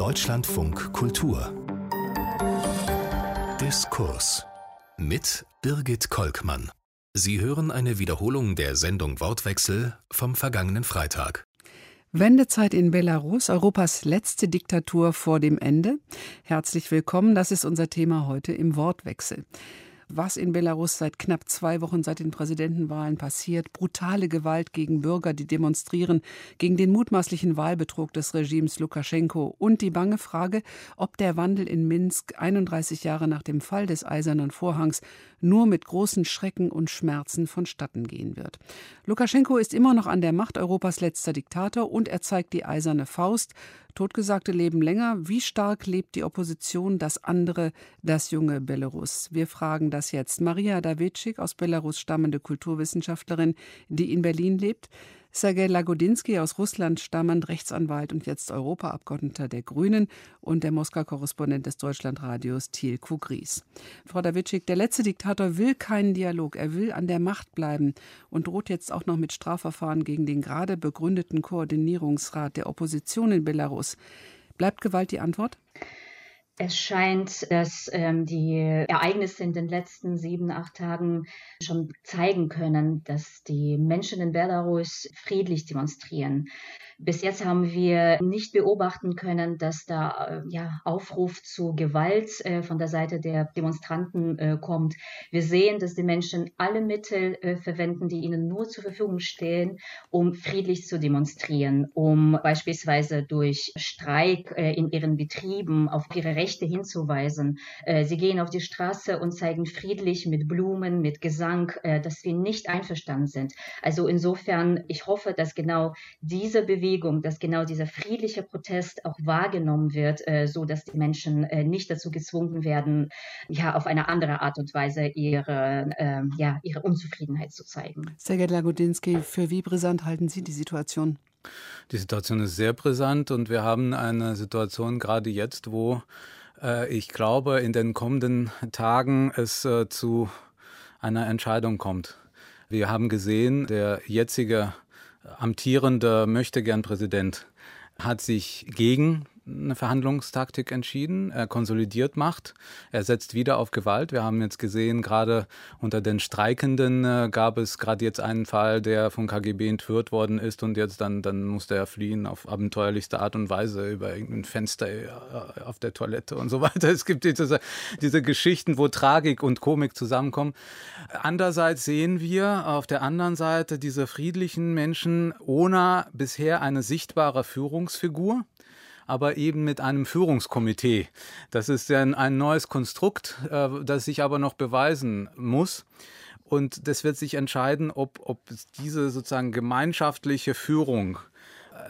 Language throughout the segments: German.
Deutschlandfunk Kultur Diskurs mit Birgit Kolkmann. Sie hören eine Wiederholung der Sendung Wortwechsel vom vergangenen Freitag. Wendezeit in Belarus, Europas letzte Diktatur vor dem Ende. Herzlich willkommen, das ist unser Thema heute im Wortwechsel was in Belarus seit knapp zwei Wochen seit den Präsidentenwahlen passiert. Brutale Gewalt gegen Bürger, die demonstrieren gegen den mutmaßlichen Wahlbetrug des Regimes Lukaschenko und die bange Frage, ob der Wandel in Minsk 31 Jahre nach dem Fall des Eisernen Vorhangs nur mit großen Schrecken und Schmerzen vonstatten gehen wird. Lukaschenko ist immer noch an der Macht Europas letzter Diktator und er zeigt die eiserne Faust. Totgesagte leben länger. Wie stark lebt die Opposition, das andere, das junge Belarus? Wir fragen das jetzt. Maria Davidschik aus Belarus stammende Kulturwissenschaftlerin, die in Berlin lebt. Sergei Lagodinsky aus Russland stammend, Rechtsanwalt und jetzt Europaabgeordneter der Grünen und der Moskau-Korrespondent des Deutschlandradios Thiel Kugries. Frau Davidschik, der letzte Diktator will keinen Dialog, er will an der Macht bleiben und droht jetzt auch noch mit Strafverfahren gegen den gerade begründeten Koordinierungsrat der Opposition in Belarus. Bleibt Gewalt die Antwort? Es scheint, dass ähm, die Ereignisse in den letzten sieben, acht Tagen schon zeigen können, dass die Menschen in Belarus friedlich demonstrieren. Bis jetzt haben wir nicht beobachten können, dass da äh, ja, Aufruf zu Gewalt äh, von der Seite der Demonstranten äh, kommt. Wir sehen, dass die Menschen alle Mittel äh, verwenden, die ihnen nur zur Verfügung stehen, um friedlich zu demonstrieren, um beispielsweise durch Streik äh, in ihren Betrieben auf ihre Rechte hinzuweisen. Äh, sie gehen auf die Straße und zeigen friedlich mit Blumen, mit Gesang, dass wir nicht einverstanden sind. Also insofern, ich hoffe, dass genau diese Bewegung dass genau dieser friedliche Protest auch wahrgenommen wird, äh, so dass die Menschen äh, nicht dazu gezwungen werden, ja, auf eine andere Art und Weise ihre, äh, ja, ihre Unzufriedenheit zu zeigen. Sergej Lagodinsky, für wie brisant halten Sie die Situation? Die Situation ist sehr brisant und wir haben eine Situation gerade jetzt, wo äh, ich glaube, in den kommenden Tagen es äh, zu einer Entscheidung kommt. Wir haben gesehen, der jetzige amtierender Möchtegern-Präsident hat sich gegen eine Verhandlungstaktik entschieden. Er konsolidiert Macht. Er setzt wieder auf Gewalt. Wir haben jetzt gesehen, gerade unter den Streikenden äh, gab es gerade jetzt einen Fall, der vom KGB entführt worden ist und jetzt dann, dann musste er fliehen auf abenteuerlichste Art und Weise über irgendein Fenster äh, auf der Toilette und so weiter. Es gibt diese, diese Geschichten, wo Tragik und Komik zusammenkommen. Andererseits sehen wir auf der anderen Seite diese friedlichen Menschen ohne bisher eine sichtbare Führungsfigur aber eben mit einem Führungskomitee. Das ist ein, ein neues Konstrukt, äh, das sich aber noch beweisen muss. Und das wird sich entscheiden, ob, ob diese sozusagen gemeinschaftliche Führung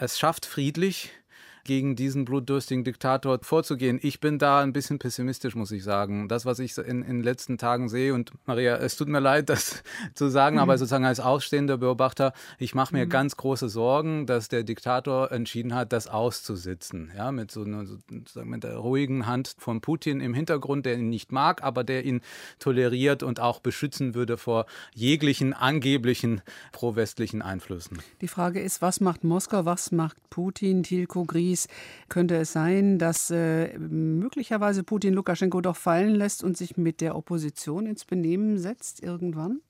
es schafft, friedlich gegen diesen blutdürstigen Diktator vorzugehen. Ich bin da ein bisschen pessimistisch, muss ich sagen. Das, was ich in, in den letzten Tagen sehe, und Maria, es tut mir leid, das zu sagen, mhm. aber sozusagen als ausstehender Beobachter, ich mache mir mhm. ganz große Sorgen, dass der Diktator entschieden hat, das auszusitzen. Ja, mit so einer mit der ruhigen Hand von Putin im Hintergrund, der ihn nicht mag, aber der ihn toleriert und auch beschützen würde vor jeglichen angeblichen pro-westlichen Einflüssen. Die Frage ist, was macht Moskau, was macht Putin, Tilko Gries? Paris. Könnte es sein, dass äh, möglicherweise Putin Lukaschenko doch fallen lässt und sich mit der Opposition ins Benehmen setzt irgendwann?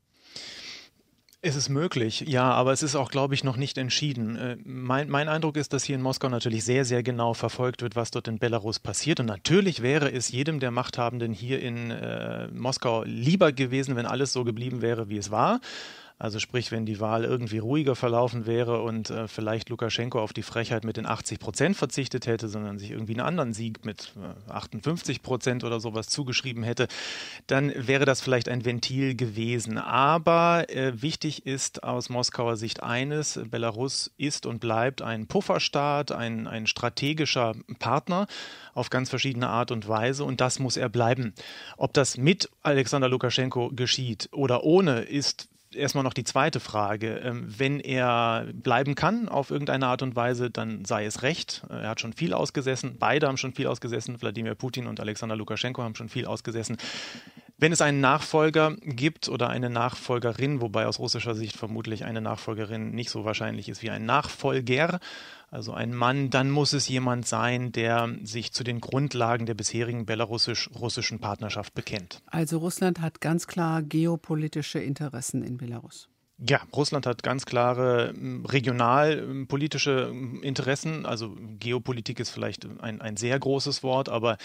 Es ist möglich, ja, aber es ist auch, glaube ich, noch nicht entschieden. Äh, mein, mein, Eindruck ist, dass hier in Moskau natürlich sehr, sehr genau verfolgt wird, was dort in Belarus passiert. Und natürlich wäre es jedem der Machthabenden hier in äh, Moskau lieber gewesen, wenn alles so geblieben wäre, wie es war. Also sprich, wenn die Wahl irgendwie ruhiger verlaufen wäre und äh, vielleicht Lukaschenko auf die Frechheit mit den 80 Prozent verzichtet hätte, sondern sich irgendwie einen anderen Sieg mit äh, 58 Prozent oder sowas zugeschrieben hätte, dann wäre das vielleicht ein Ventil gewesen. Aber äh, wichtig ist aus Moskauer Sicht eines, Belarus ist und bleibt ein Pufferstaat, ein, ein strategischer Partner auf ganz verschiedene Art und Weise und das muss er bleiben. Ob das mit Alexander Lukaschenko geschieht oder ohne, ist erstmal noch die zweite Frage. Ähm, wenn er bleiben kann auf irgendeine Art und Weise, dann sei es recht. Er hat schon viel ausgesessen. Beide haben schon viel ausgesessen. Wladimir Putin und Alexander Lukaschenko haben schon viel ausgesessen. Wenn es einen Nachfolger gibt oder eine Nachfolgerin, wobei aus russischer Sicht vermutlich eine Nachfolgerin nicht so wahrscheinlich ist wie ein Nachfolger, also ein Mann, dann muss es jemand sein, der sich zu den Grundlagen der bisherigen belarussisch-russischen Partnerschaft bekennt. Also Russland hat ganz klar geopolitische Interessen in Belarus. Ja, Russland hat ganz klare hm, regionalpolitische hm, hm, Interessen. Also Geopolitik ist vielleicht ein, ein sehr großes Wort, aber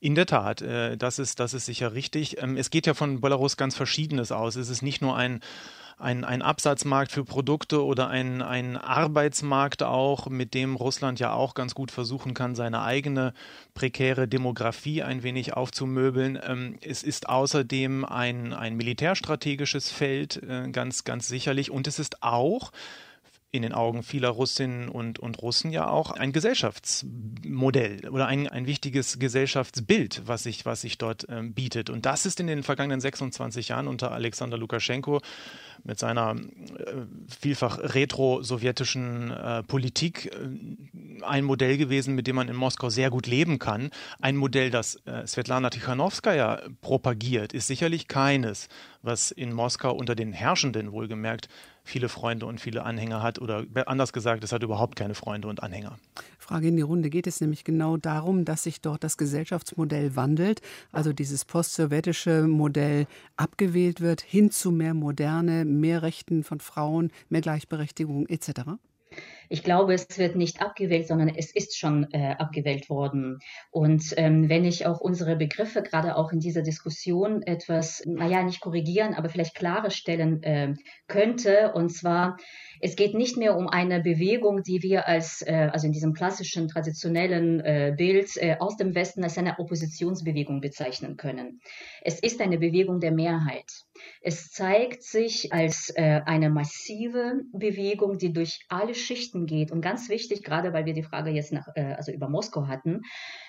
in der Tat, äh, das, ist, das ist sicher richtig. Ähm, es geht ja von Belarus ganz Verschiedenes aus. Es ist nicht nur ein ein, ein Absatzmarkt für Produkte oder ein, ein Arbeitsmarkt auch, mit dem Russland ja auch ganz gut versuchen kann, seine eigene prekäre Demografie ein wenig aufzumöbeln. Ähm, es ist außerdem ein, ein militärstrategisches Feld, äh, ganz, ganz sicherlich. Und es ist auch in den Augen vieler Russinnen und, und Russen ja auch ein Gesellschaftsmodell oder ein, ein wichtiges Gesellschaftsbild, was sich, was sich dort ähm, bietet. Und das ist in den vergangenen 26 Jahren unter Alexander Lukaschenko mit seiner äh, vielfach retro-sowjetischen äh, Politik äh, ein Modell gewesen, mit dem man in Moskau sehr gut leben kann. Ein Modell, das äh, Svetlana Tichanowskaja propagiert, ist sicherlich keines, was in Moskau unter den Herrschenden wohlgemerkt viele Freunde und viele Anhänger hat oder anders gesagt, es hat überhaupt keine Freunde und Anhänger. Frage in die Runde. Geht es nämlich genau darum, dass sich dort das Gesellschaftsmodell wandelt, also dieses post-sowjetische Modell abgewählt wird hin zu mehr Moderne, mehr Rechten von Frauen, mehr Gleichberechtigung etc.? Ich glaube, es wird nicht abgewählt, sondern es ist schon äh, abgewählt worden. Und ähm, wenn ich auch unsere Begriffe gerade auch in dieser Diskussion etwas, naja, nicht korrigieren, aber vielleicht klarer stellen äh, könnte, und zwar es geht nicht mehr um eine Bewegung, die wir als, äh, also in diesem klassischen, traditionellen äh, Bild äh, aus dem Westen als eine Oppositionsbewegung bezeichnen können. Es ist eine Bewegung der Mehrheit. Es zeigt sich als äh, eine massive Bewegung, die durch alle Schichten geht. Und ganz wichtig, gerade weil wir die Frage jetzt nach, äh, also über Moskau hatten,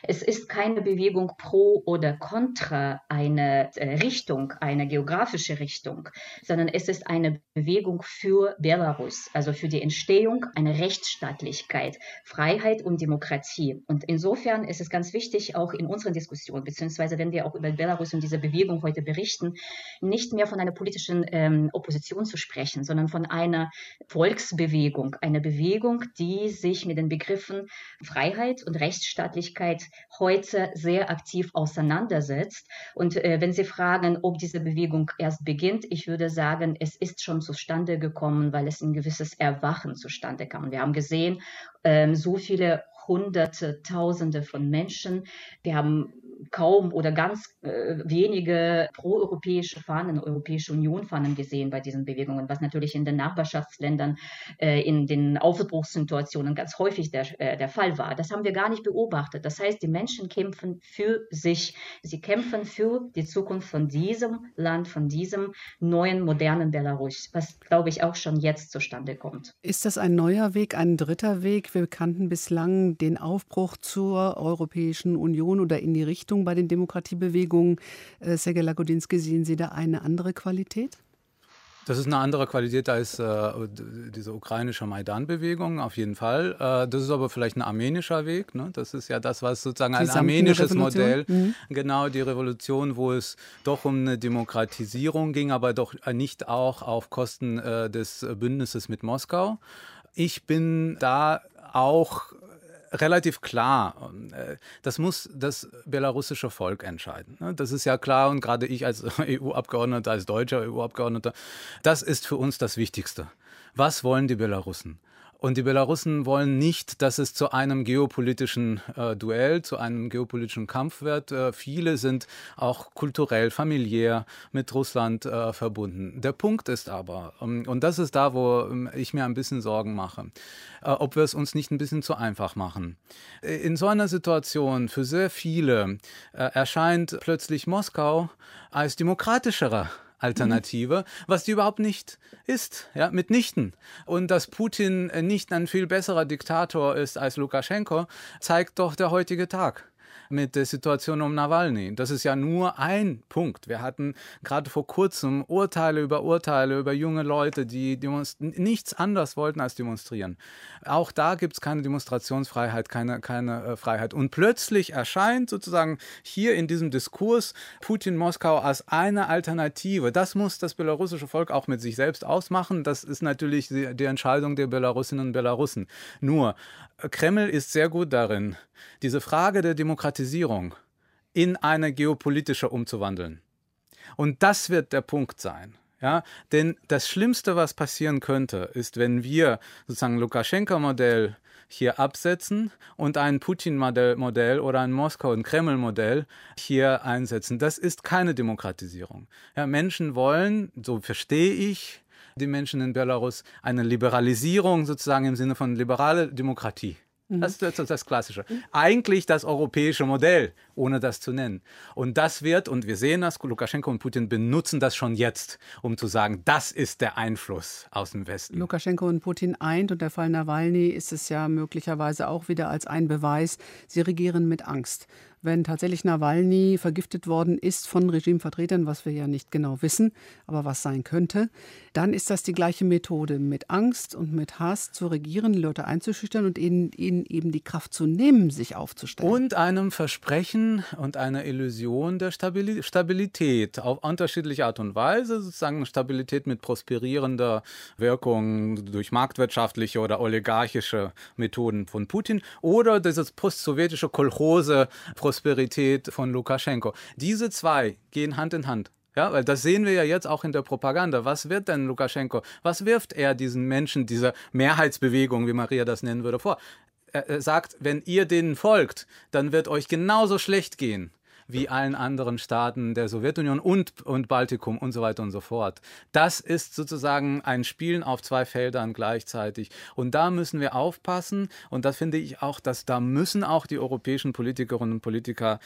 es ist keine Bewegung pro oder contra eine äh, Richtung, eine geografische Richtung, sondern es ist eine Bewegung für Belarus, also für die Entstehung einer Rechtsstaatlichkeit, Freiheit und Demokratie. Und insofern ist es ganz wichtig, auch in unseren Diskussionen, beziehungsweise wenn wir auch über Belarus und diese Bewegung heute berichten, nicht mehr von einer politischen ähm, Opposition zu sprechen, sondern von einer Volksbewegung, einer Bewegung, die sich mit den Begriffen Freiheit und Rechtsstaatlichkeit heute sehr aktiv auseinandersetzt. Und äh, wenn Sie fragen, ob diese Bewegung erst beginnt, ich würde sagen, es ist schon zustande gekommen, weil es ein gewisses Erwachen zustande kam. Wir haben gesehen, ähm, so viele Hunderte, Tausende von Menschen. Wir haben kaum oder ganz äh, wenige proeuropäische Fahnen, Europäische Union Fahnen gesehen bei diesen Bewegungen, was natürlich in den Nachbarschaftsländern äh, in den Aufbruchssituationen ganz häufig der, äh, der Fall war. Das haben wir gar nicht beobachtet. Das heißt, die Menschen kämpfen für sich. Sie kämpfen für die Zukunft von diesem Land, von diesem neuen, modernen Belarus, was, glaube ich, auch schon jetzt zustande kommt. Ist das ein neuer Weg, ein dritter Weg? Wir kannten bislang den Aufbruch zur Europäischen Union oder in die Richtung Richtung bei den Demokratiebewegungen. Äh, Sergej Lagodinsky, sehen Sie da eine andere Qualität? Das ist eine andere Qualität als äh, diese ukrainische Maidan-Bewegung, auf jeden Fall. Äh, das ist aber vielleicht ein armenischer Weg. Ne? Das ist ja das, was sozusagen ein armenisches Modell, mhm. genau die Revolution, wo es doch um eine Demokratisierung ging, aber doch nicht auch auf Kosten äh, des Bündnisses mit Moskau. Ich bin da auch relativ klar. Äh, das muss das belarussische Volk entscheiden. Ne? Das ist ja klar und gerade ich als EU-Abgeordneter, als deutscher EU-Abgeordneter, das ist für uns das Wichtigste. Was wollen die Belarussen? Und die Belarussen wollen nicht, dass es zu einem geopolitischen äh, Duell, zu einem geopolitischen Kampf wird. Äh, viele sind auch kulturell, familiär mit Russland äh, verbunden. Der Punkt ist aber, ähm, und das ist da, wo ähm, ich mir ein bisschen Sorgen mache, äh, ob wir es uns nicht ein bisschen zu einfach machen. Äh, in so einer Situation für sehr viele äh, erscheint plötzlich Moskau als demokratischerer Alternative, was die überhaupt nicht ist, ja, mitnichten. Und dass Putin nicht ein viel besserer Diktator ist als Lukaschenko, zeigt doch der heutige Tag. Mit der Situation um Nawalny. Das ist ja nur ein Punkt. Wir hatten gerade vor kurzem Urteile über Urteile über junge Leute, die nichts anderes wollten als demonstrieren. Auch da gibt es keine Demonstrationsfreiheit, keine, keine äh, Freiheit. Und plötzlich erscheint sozusagen hier in diesem Diskurs Putin Moskau als eine Alternative. Das muss das belarussische Volk auch mit sich selbst ausmachen. Das ist natürlich die, die Entscheidung der Belarusinnen und Belarussen. Nur, Kreml ist sehr gut darin, diese Frage der Demokratisierung in eine geopolitische umzuwandeln. Und das wird der Punkt sein. Ja, denn das Schlimmste, was passieren könnte, ist, wenn wir sozusagen Lukaschenka-Modell hier absetzen und ein Putin-Modell oder ein Moskau- und Kreml-Modell hier einsetzen. Das ist keine Demokratisierung. Ja, Menschen wollen, so verstehe ich die Menschen in Belarus, eine Liberalisierung sozusagen im Sinne von liberale Demokratie. Mhm. Das ist das, das Klassische. Eigentlich das europäische Modell, ohne das zu nennen. Und das wird, und wir sehen das, Lukaschenko und Putin benutzen das schon jetzt, um zu sagen, das ist der Einfluss aus dem Westen. Lukaschenko und Putin eint und der Fall Nawalny ist es ja möglicherweise auch wieder als ein Beweis, sie regieren mit Angst wenn tatsächlich Nawalny vergiftet worden ist von Regimevertretern, was wir ja nicht genau wissen, aber was sein könnte, dann ist das die gleiche Methode, mit Angst und mit Hass zu regieren, die Leute einzuschüchtern und ihnen, ihnen eben die Kraft zu nehmen, sich aufzustellen. Und einem Versprechen und einer Illusion der Stabilität auf unterschiedliche Art und Weise, sozusagen Stabilität mit prosperierender Wirkung durch marktwirtschaftliche oder oligarchische Methoden von Putin oder dieses post-sowjetische Kolchose Prosperität von Lukaschenko. Diese zwei gehen Hand in Hand. Ja, weil das sehen wir ja jetzt auch in der Propaganda. Was wird denn Lukaschenko? Was wirft er diesen Menschen, dieser Mehrheitsbewegung, wie Maria das nennen würde, vor? Er sagt, wenn ihr denen folgt, dann wird euch genauso schlecht gehen wie allen anderen Staaten der Sowjetunion und, und Baltikum und so weiter und so fort. Das ist sozusagen ein Spielen auf zwei Feldern gleichzeitig. Und da müssen wir aufpassen. Und das finde ich auch, dass da müssen auch die europäischen Politikerinnen und Politiker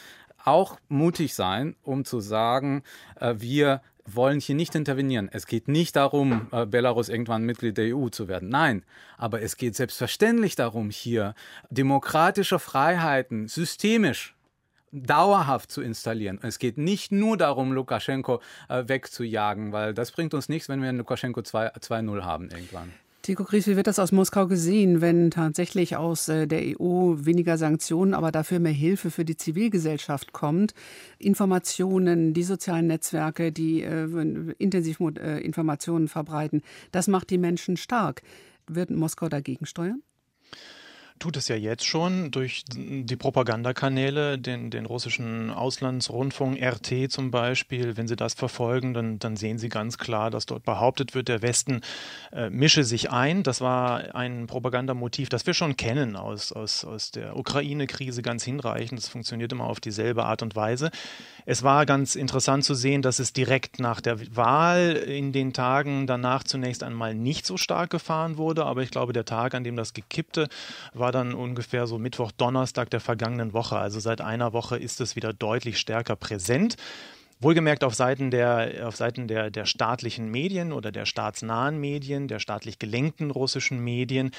auch mutig sein, um zu sagen, äh, wir wollen hier nicht intervenieren. Es geht nicht darum, äh, Belarus irgendwann Mitglied der EU zu werden. Nein, aber es geht selbstverständlich darum, hier demokratische Freiheiten systemisch dauerhaft zu installieren. Es geht nicht nur darum, Lukaschenko äh, wegzujagen, weil das bringt uns nichts, wenn wir Lukaschenko 2.0 haben irgendwann. Tico Gries, wie wird das aus Moskau gesehen, wenn tatsächlich aus äh, der EU weniger Sanktionen, aber dafür mehr Hilfe für die Zivilgesellschaft kommt? Informationen, die sozialen Netzwerke, die äh, intensiv äh, Informationen verbreiten, das macht die Menschen stark. Wird Moskau dagegen steuern? Tut es ja jetzt schon durch die Propagandakanäle, den, den russischen Auslandsrundfunk, RT zum Beispiel. Wenn Sie das verfolgen, dann, dann sehen Sie ganz klar, dass dort behauptet wird, der Westen äh, mische sich ein. Das war ein Propagandamotiv, das wir schon kennen aus, aus, aus der Ukraine-Krise ganz hinreichend. Das funktioniert immer auf dieselbe Art und Weise. Es war ganz interessant zu sehen, dass es direkt nach der Wahl in den Tagen danach zunächst einmal nicht so stark gefahren wurde. Aber ich glaube, der Tag, an dem das gekippte, war dann ungefähr so Mittwoch, Donnerstag der vergangenen Woche. Also seit einer Woche ist es wieder deutlich stärker präsent. Wohlgemerkt auf Seiten der, auf Seiten der, der staatlichen Medien oder der staatsnahen Medien, der staatlich gelenkten russischen Medien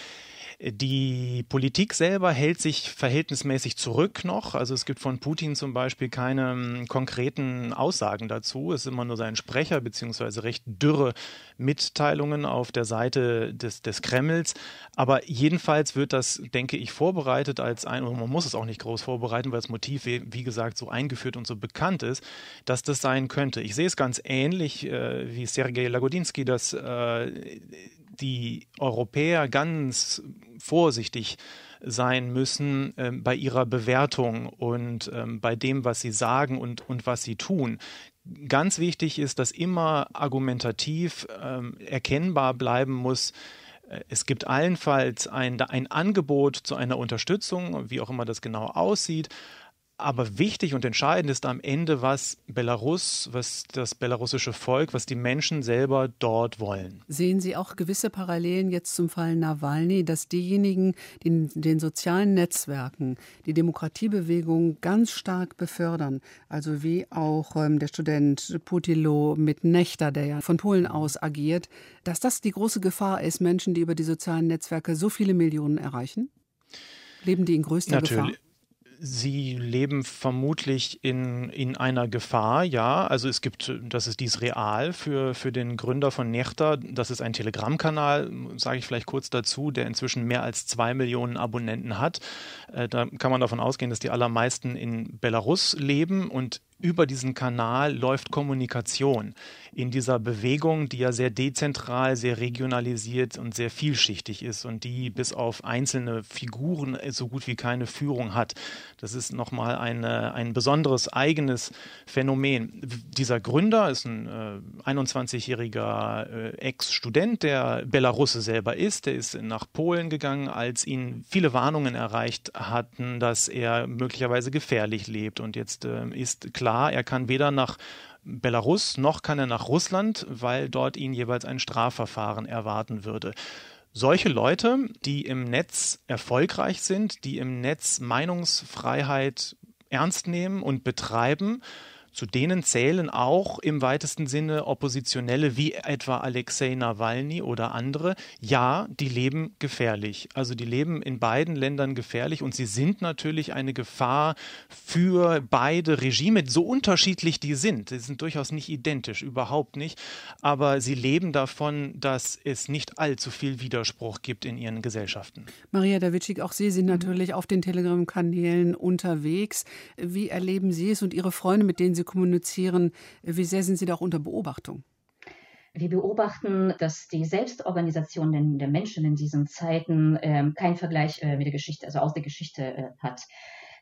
die Politik selber hält sich verhältnismäßig zurück noch. Also es gibt von Putin zum Beispiel keine um, konkreten Aussagen dazu. Es ist immer nur sein Sprecher beziehungsweise recht dürre Mitteilungen auf der Seite des, des Kremls. Aber jedenfalls wird das, denke ich, vorbereitet als ein, und man muss es auch nicht groß vorbereiten, weil das Motiv, wie gesagt, so eingeführt und so bekannt ist, dass das sein könnte. Ich sehe es ganz ähnlich, äh, wie Sergei Lagodinsky das äh, die Europäer ganz vorsichtig sein müssen äh, bei ihrer Bewertung und ähm, bei dem, was sie sagen und, und was sie tun. Ganz wichtig ist, dass immer argumentativ ähm, erkennbar bleiben muss, äh, es gibt allenfalls ein, ein Angebot zu einer Unterstützung, wie auch immer das genau aussieht. Aber wichtig und entscheidend ist am Ende, was Belarus, was das belarussische Volk, was die Menschen selber dort wollen. Sehen Sie auch gewisse Parallelen jetzt zum Fall Nawalny, dass diejenigen, die in den sozialen Netzwerken die Demokratiebewegung ganz stark befördern, also wie auch ähm, der Student Putilo mit Nechter, der ja von Polen aus agiert, dass das die große Gefahr ist, Menschen, die über die sozialen Netzwerke so viele Millionen erreichen? Leben die in größter Natürlich. Gefahr? Sie leben vermutlich in, in einer Gefahr, ja. Also es gibt, das ist dies real für, für den Gründer von Nechta. Das ist ein Telegram-Kanal, sage ich vielleicht kurz dazu, der inzwischen mehr als zwei Millionen Abonnenten hat. Äh, da kann man davon ausgehen, dass die allermeisten in Belarus leben und über diesen Kanal läuft Kommunikation in dieser Bewegung, die ja sehr dezentral, sehr regionalisiert und sehr vielschichtig ist und die bis auf einzelne Figuren so gut wie keine Führung hat. Das ist nochmal eine, ein besonderes eigenes Phänomen. Dieser Gründer ist ein äh, 21-jähriger äh, Ex-Student, der Belarusse selber ist. Der ist nach Polen gegangen, als ihn viele Warnungen erreicht hatten, dass er möglicherweise gefährlich lebt. Und jetzt äh, ist klar, klar, er kann weder nach Belarus noch kann er nach Russland, weil dort ihn jeweils ein Strafverfahren erwarten würde. Solche Leute, die im Netz erfolgreich sind, die im Netz Meinungsfreiheit ernst nehmen und betreiben, zu denen zählen auch im weitesten Sinne Oppositionelle wie etwa Alexei Nawalny oder andere. Ja, die leben gefährlich. Also die leben in beiden Ländern gefährlich und sie sind natürlich eine Gefahr für beide Regime, so unterschiedlich die sind. Sie sind durchaus nicht identisch, überhaupt nicht. Aber sie leben davon, dass es nicht allzu viel Widerspruch gibt in ihren Gesellschaften. Maria Dawitschik, auch Sie sind natürlich auf den Telegram-Kanälen unterwegs. Wie erleben Sie es und Ihre Freunde, mit denen Sie Sie kommunizieren, wie sehr sind Sie da auch unter Beobachtung? Wir beobachten, dass die Selbstorganisation der Menschen in diesen Zeiten äh, keinen Vergleich äh, mit der Geschichte, also aus der Geschichte äh, hat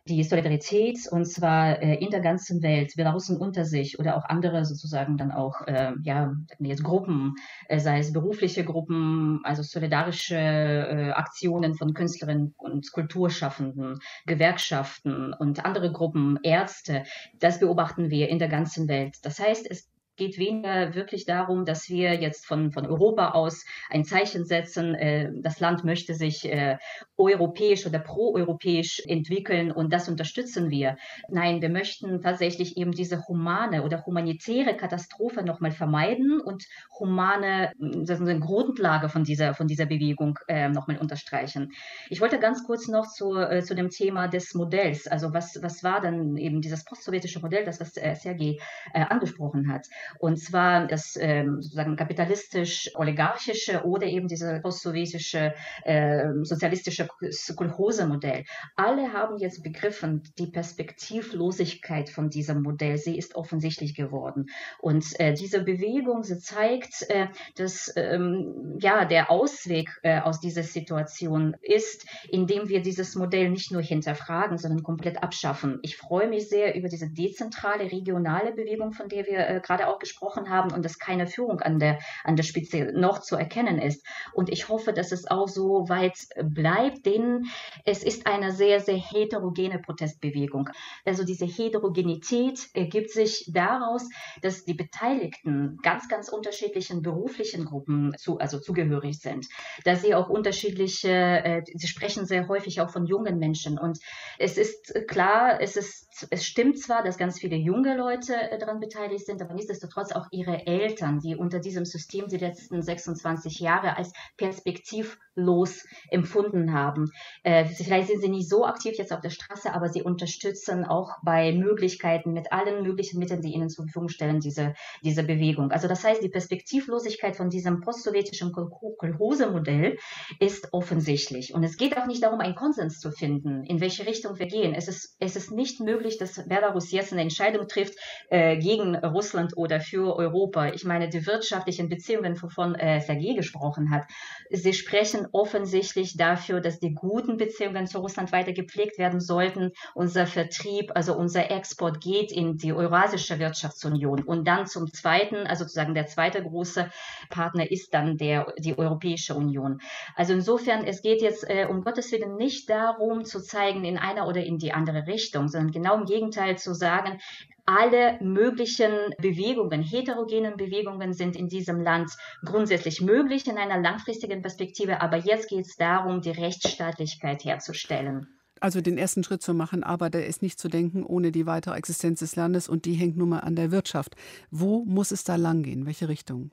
die Solidarität und zwar äh, in der ganzen Welt, Belarusen unter sich oder auch andere sozusagen dann auch, äh, ja, jetzt Gruppen, äh, sei es berufliche Gruppen, also solidarische äh, Aktionen von Künstlerinnen und Kulturschaffenden, Gewerkschaften und andere Gruppen, Ärzte, das beobachten wir in der ganzen Welt. Das heißt, es geht weniger wirklich darum, dass wir jetzt von, von Europa aus ein Zeichen setzen, äh, das Land möchte sich äh, europäisch oder proeuropäisch entwickeln und das unterstützen wir. Nein, wir möchten tatsächlich eben diese humane oder humanitäre Katastrophe nochmal vermeiden und humane ist eine Grundlage von dieser, von dieser Bewegung äh, nochmal unterstreichen. Ich wollte ganz kurz noch zu, äh, zu dem Thema des Modells, also was, was war dann eben dieses post-sowjetische Modell, das was äh, Sergei äh, angesprochen hat. Und zwar das ähm, sozusagen kapitalistisch-oligarchische oder eben diese post-sowjetische äh, sozialistische Kolchose-Modell. Alle haben jetzt begriffen, die Perspektivlosigkeit von diesem Modell, sie ist offensichtlich geworden. Und äh, diese Bewegung, sie zeigt, äh, dass ähm, ja, der Ausweg äh, aus dieser Situation ist, indem wir dieses Modell nicht nur hinterfragen, sondern komplett abschaffen. Ich freue mich sehr über diese dezentrale, regionale Bewegung, von der wir äh, gerade auch gesprochen haben und dass keine Führung an der, an der Spitze noch zu erkennen ist. Und ich hoffe, dass es auch so weit bleibt, denn es ist eine sehr, sehr heterogene Protestbewegung. Also diese Heterogenität ergibt sich daraus, dass die Beteiligten ganz, ganz unterschiedlichen beruflichen Gruppen zu, also zugehörig sind, dass sie auch unterschiedliche, äh, sie sprechen sehr häufig auch von jungen Menschen und es ist klar, es ist, es stimmt zwar, dass ganz viele junge Leute äh, daran beteiligt sind, aber nichtsdestotrotz auch ihre Eltern, die unter diesem System die letzten 26 Jahre als perspektivlos empfunden haben. Äh, vielleicht sind sie nicht so aktiv jetzt auf der Straße, aber sie unterstützen auch bei Möglichkeiten mit allen möglichen Mitteln, die ihnen zur Verfügung stellen, diese, diese Bewegung. Also das heißt, die Perspektivlosigkeit von diesem post-sowjetischen Kolchose-Modell ist offensichtlich. Und es geht auch nicht darum, einen Konsens zu finden, in welche Richtung wir gehen. Es ist, es ist nicht möglich, dass Belarus jetzt eine Entscheidung trifft äh, gegen Russland oder für Europa. Ich meine, die wirtschaftlichen Beziehungen, wovon äh, Sergei gesprochen hat, sie sprechen offensichtlich dafür, dass die guten Beziehungen zu Russland weiter gepflegt werden sollten. Unser Vertrieb, also unser Export geht in die Eurasische Wirtschaftsunion. Und dann zum Zweiten, also sozusagen der zweite große Partner ist dann der, die Europäische Union. Also insofern, es geht jetzt äh, um Gottes Willen nicht darum zu zeigen in einer oder in die andere Richtung, sondern genau im Gegenteil zu sagen, alle möglichen Bewegungen, heterogenen Bewegungen sind in diesem Land grundsätzlich möglich in einer langfristigen Perspektive. Aber jetzt geht es darum, die Rechtsstaatlichkeit herzustellen. Also den ersten Schritt zu machen, aber der ist nicht zu denken ohne die weitere Existenz des Landes und die hängt nun mal an der Wirtschaft. Wo muss es da langgehen? Welche Richtung?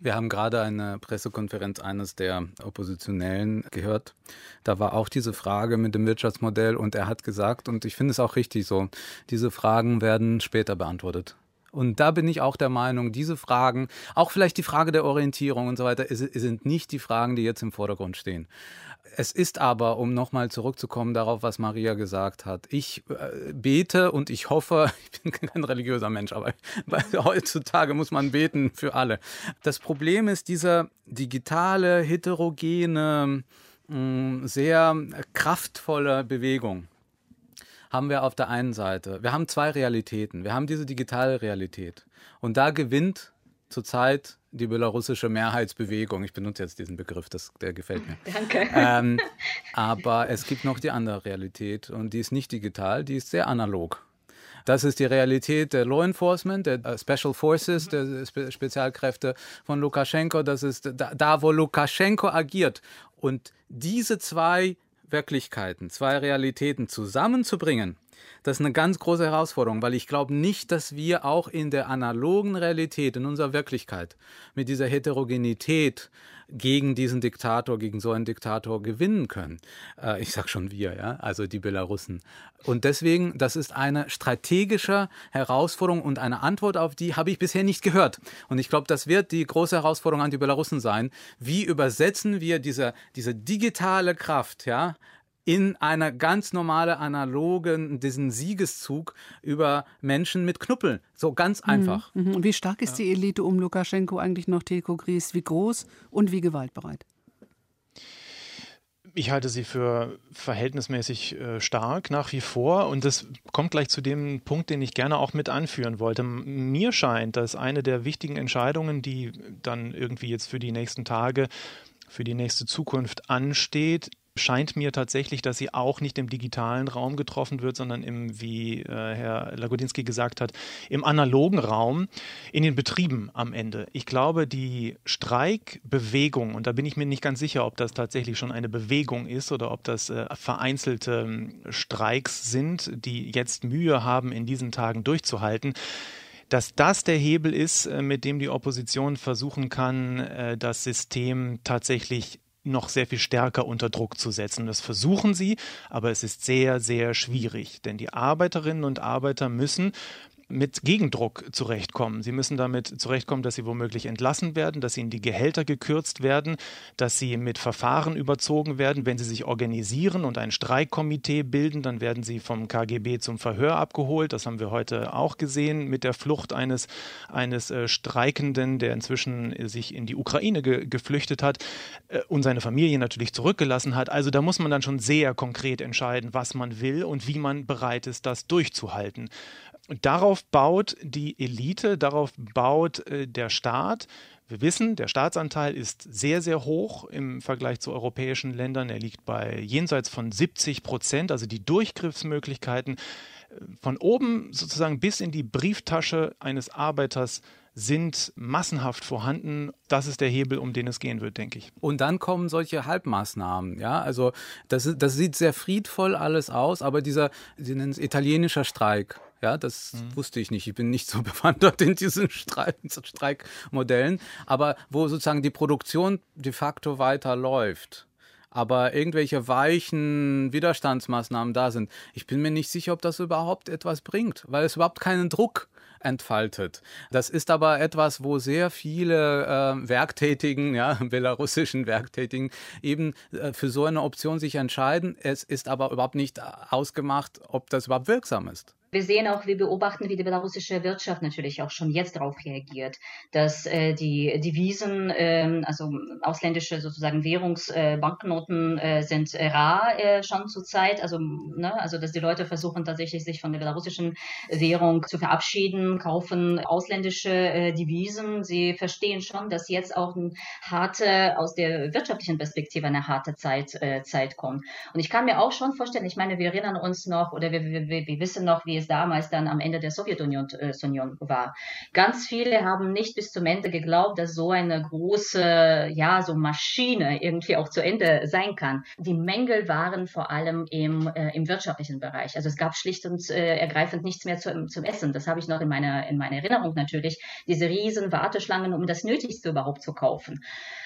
Wir haben gerade eine Pressekonferenz eines der Oppositionellen gehört. Da war auch diese Frage mit dem Wirtschaftsmodell und er hat gesagt, und ich finde es auch richtig so, diese Fragen werden später beantwortet. Und da bin ich auch der Meinung, diese Fragen, auch vielleicht die Frage der Orientierung und so weiter, sind nicht die Fragen, die jetzt im Vordergrund stehen. Es ist aber, um nochmal zurückzukommen darauf, was Maria gesagt hat, ich äh, bete und ich hoffe, ich bin kein religiöser Mensch, aber heutzutage muss man beten für alle. Das Problem ist diese digitale, heterogene, mm, sehr kraftvolle Bewegung haben wir auf der einen Seite, wir haben zwei Realitäten. Wir haben diese digitale Realität. Und da gewinnt zurzeit die belarussische Mehrheitsbewegung. Ich benutze jetzt diesen Begriff, das, der gefällt mir. Danke. Ähm, aber es gibt noch die andere Realität und die ist nicht digital, die ist sehr analog. Das ist die Realität der Law Enforcement, der äh, Special Forces, der Spe Spezialkräfte von Lukaschenko. Das ist da, da, wo Lukaschenko agiert. Und diese zwei Wirklichkeiten, zwei Realitäten zusammenzubringen, das ist eine ganz große Herausforderung, weil ich glaube nicht, dass wir auch in der analogen Realität, in unserer Wirklichkeit, mit dieser Heterogenität gegen diesen Diktator, gegen so einen Diktator gewinnen können. Äh, ich sage schon wir, ja, also die Belarussen. Und deswegen, das ist eine strategische Herausforderung und eine Antwort auf die habe ich bisher nicht gehört. Und ich glaube, das wird die große Herausforderung an die Belarussen sein. Wie übersetzen wir diese, diese digitale Kraft, ja, in einer ganz normale analogen, diesen Siegeszug über Menschen mit Knuppeln. So ganz mhm, einfach. Mhm. Und wie stark ist die Elite um Lukaschenko eigentlich noch, Teko Gries? Wie groß und wie gewaltbereit? Ich halte sie für verhältnismäßig äh, stark nach wie vor und das kommt gleich zu dem Punkt, den ich gerne auch mit anführen wollte. Mir scheint, dass eine der wichtigen Entscheidungen, die dann irgendwie jetzt für die nächsten Tage, für die nächste Zukunft ansteht, scheint mir tatsächlich, dass sie auch nicht im digitalen Raum getroffen wird, sondern im, wie äh, Herr Lagodinski gesagt hat, im analogen Raum, in den Betrieben am Ende. Ich glaube, die Streikbewegung, und da bin ich mir nicht ganz sicher, ob das tatsächlich schon eine Bewegung ist oder ob das äh, vereinzelte äh, Streiks sind, die jetzt Mühe haben, in diesen Tagen durchzuhalten, dass das der Hebel ist, äh, mit dem die Opposition versuchen kann, das System tatsächlich noch sehr viel stärker unter Druck zu setzen. Das versuchen sie, aber es ist sehr, sehr schwierig, denn die Arbeiterinnen und Arbeiter müssen mit Gegendruck zurechtkommen. Sie müssen damit zurechtkommen, dass sie womöglich entlassen werden, dass ihnen die Gehälter gekürzt werden, dass sie mit Verfahren überzogen werden. Wenn sie sich organisieren und ein Streikkomitee bilden, dann werden sie vom KGB zum Verhör abgeholt. Das haben wir heute auch gesehen mit der Flucht eines, eines äh, Streikenden, der inzwischen sich in die Ukraine ge geflüchtet hat äh, und seine Familie natürlich zurückgelassen hat. Also da muss man dann schon sehr konkret entscheiden, was man will und wie man bereit ist, das durchzuhalten. Und darauf baut die Elite, darauf baut äh, der Staat. Wir wissen, der Staatsanteil ist sehr, sehr hoch im Vergleich zu europäischen Ländern. Er liegt bei jenseits von 70 Prozent, also die Durchgriffsmöglichkeiten äh, von oben sozusagen bis in die Brieftasche eines Arbeiters sind massenhaft vorhanden. Das ist der Hebel, um den es gehen wird, denke ich. Und dann kommen solche Halbmaßnahmen. Ja, also das, das sieht sehr friedvoll alles aus, aber dieser, Sie nennen es italienischer Streik. Ja, das mhm. wusste ich nicht. Ich bin nicht so bewandert in diesen Streik, Streikmodellen. Aber wo sozusagen die Produktion de facto weiterläuft aber irgendwelche weichen Widerstandsmaßnahmen da sind. Ich bin mir nicht sicher, ob das überhaupt etwas bringt, weil es überhaupt keinen Druck entfaltet. Das ist aber etwas, wo sehr viele äh, Werktätigen, ja, belarussischen Werktätigen, eben äh, für so eine Option sich entscheiden. Es ist aber überhaupt nicht ausgemacht, ob das überhaupt wirksam ist. Wir sehen auch, wir beobachten, wie die belarussische Wirtschaft natürlich auch schon jetzt darauf reagiert, dass äh, die Devisen, äh, also ausländische sozusagen Währungsbanknoten äh, äh, sind rar äh, schon zurzeit. Also, ne, also dass die Leute versuchen tatsächlich sich von der belarussischen Währung zu verabschieden, kaufen ausländische äh, Devisen. Sie verstehen schon, dass jetzt auch eine harte, aus der wirtschaftlichen Perspektive eine harte Zeit, äh, Zeit kommt. Und ich kann mir auch schon vorstellen, ich meine, wir erinnern uns noch oder wir, wir, wir wissen noch, wie es damals dann am Ende der Sowjetunion äh, war. Ganz viele haben nicht bis zum Ende geglaubt, dass so eine große, ja, so Maschine irgendwie auch zu Ende sein kann. Die Mängel waren vor allem im, äh, im wirtschaftlichen Bereich. Also es gab schlicht und äh, ergreifend nichts mehr zu, zum Essen. Das habe ich noch in meiner, in meiner Erinnerung natürlich. Diese riesen Warteschlangen, um das Nötigste überhaupt zu kaufen.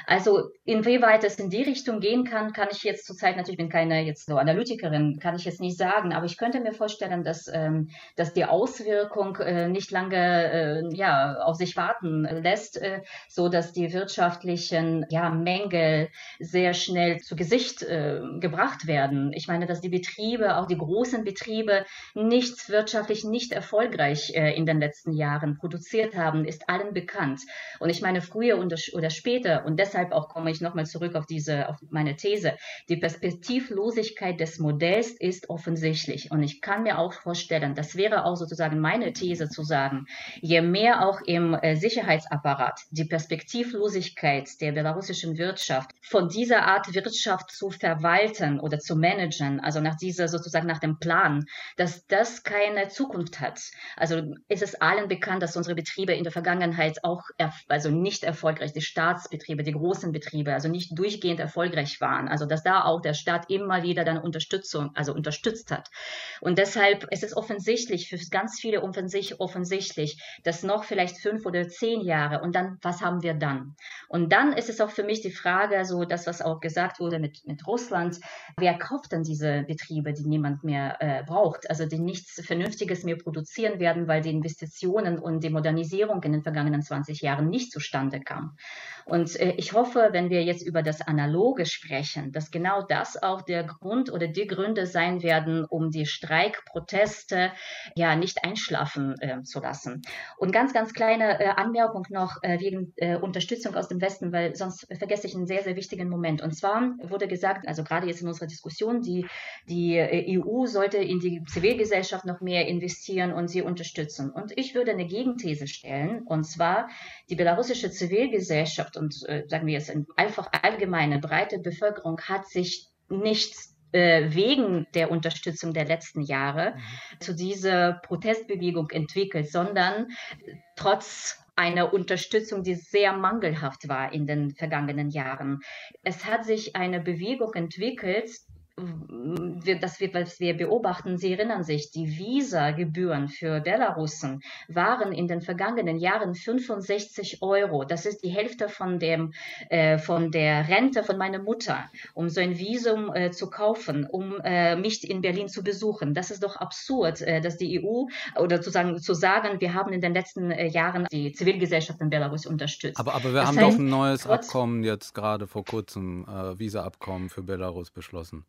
Also inwieweit es in die Richtung gehen kann, kann ich jetzt zurzeit natürlich, bin keine jetzt so Analytikerin, kann ich jetzt nicht sagen, aber ich könnte mir vorstellen, dass, ähm, dass die Auswirkung äh, nicht lange äh, ja, auf sich warten lässt, äh, so dass die wirtschaftlichen ja, Mängel sehr schnell zu Gesicht äh, gebracht werden. Ich meine, dass die Betriebe, auch die großen Betriebe, nichts wirtschaftlich nicht erfolgreich in den letzten Jahren produziert haben, ist allen bekannt. Und ich meine, früher oder später, und deshalb auch komme ich nochmal zurück auf diese, auf meine These. Die Perspektivlosigkeit des Modells ist offensichtlich. Und ich kann mir auch vorstellen, das wäre auch sozusagen meine These zu sagen, je mehr auch im äh, Sicherheitsapparat die Perspektivlosigkeit der belarussischen Wirtschaft von dieser Art Wirtschaft zu verwalten oder zu managen, also nach dieser sozusagen nach dem Plan, dass das keine Zukunft hat. Also ist es allen bekannt, dass unsere Betriebe in der Vergangenheit auch also nicht erfolgreich, die Staatsbetriebe, die großen Betriebe, also nicht durchgehend erfolgreich waren. Also dass da auch der Staat immer wieder dann Unterstützung, also unterstützt hat. Und deshalb ist es offensichtlich, für ganz viele offensichtlich, dass noch vielleicht fünf oder zehn Jahre und dann, was haben wir dann? Und dann ist es auch für mich die Frage, so das, was auch gesagt wurde mit, mit Russland, wer kauft dann diese Betriebe, die niemand mehr äh, braucht, also die nichts Vernünftiges mehr produzieren werden, weil die Investitionen und die Modernisierung in den vergangenen 20 Jahren nicht zustande kam. Und äh, ich hoffe, wenn wir jetzt über das Analoge sprechen, dass genau das auch der Grund oder die Gründe sein werden, um die Streikproteste ja nicht einschlafen äh, zu lassen. Und ganz, ganz kleine äh, Anmerkung noch äh, wegen äh, Unterstützung aus dem Westen, weil sonst vergesse ich einen sehr, sehr wichtigen Moment. Und zwar wurde gesagt, also gerade jetzt in unserer Diskussion, die, die äh, EU sollte in die Zivilgesellschaft noch mehr investieren und sie unterstützen. Und ich würde eine Gegenthese stellen, und zwar die belarussische Zivilgesellschaft und äh, sagen wir jetzt einfach allgemeine breite Bevölkerung hat sich nicht äh, wegen der Unterstützung der letzten Jahre mhm. zu dieser Protestbewegung entwickelt, sondern trotz einer Unterstützung, die sehr mangelhaft war in den vergangenen Jahren. Es hat sich eine Bewegung entwickelt, das wir, was wir beobachten, Sie erinnern sich, die Visa-Gebühren für Belarussen waren in den vergangenen Jahren 65 Euro. Das ist die Hälfte von, dem, äh, von der Rente von meiner Mutter, um so ein Visum äh, zu kaufen, um äh, mich in Berlin zu besuchen. Das ist doch absurd, äh, dass die EU oder zu sagen, zu sagen, wir haben in den letzten äh, Jahren die Zivilgesellschaft in Belarus unterstützt. Aber, aber wir das haben doch ein neues Abkommen jetzt gerade vor kurzem, äh, Visa-Abkommen für Belarus beschlossen.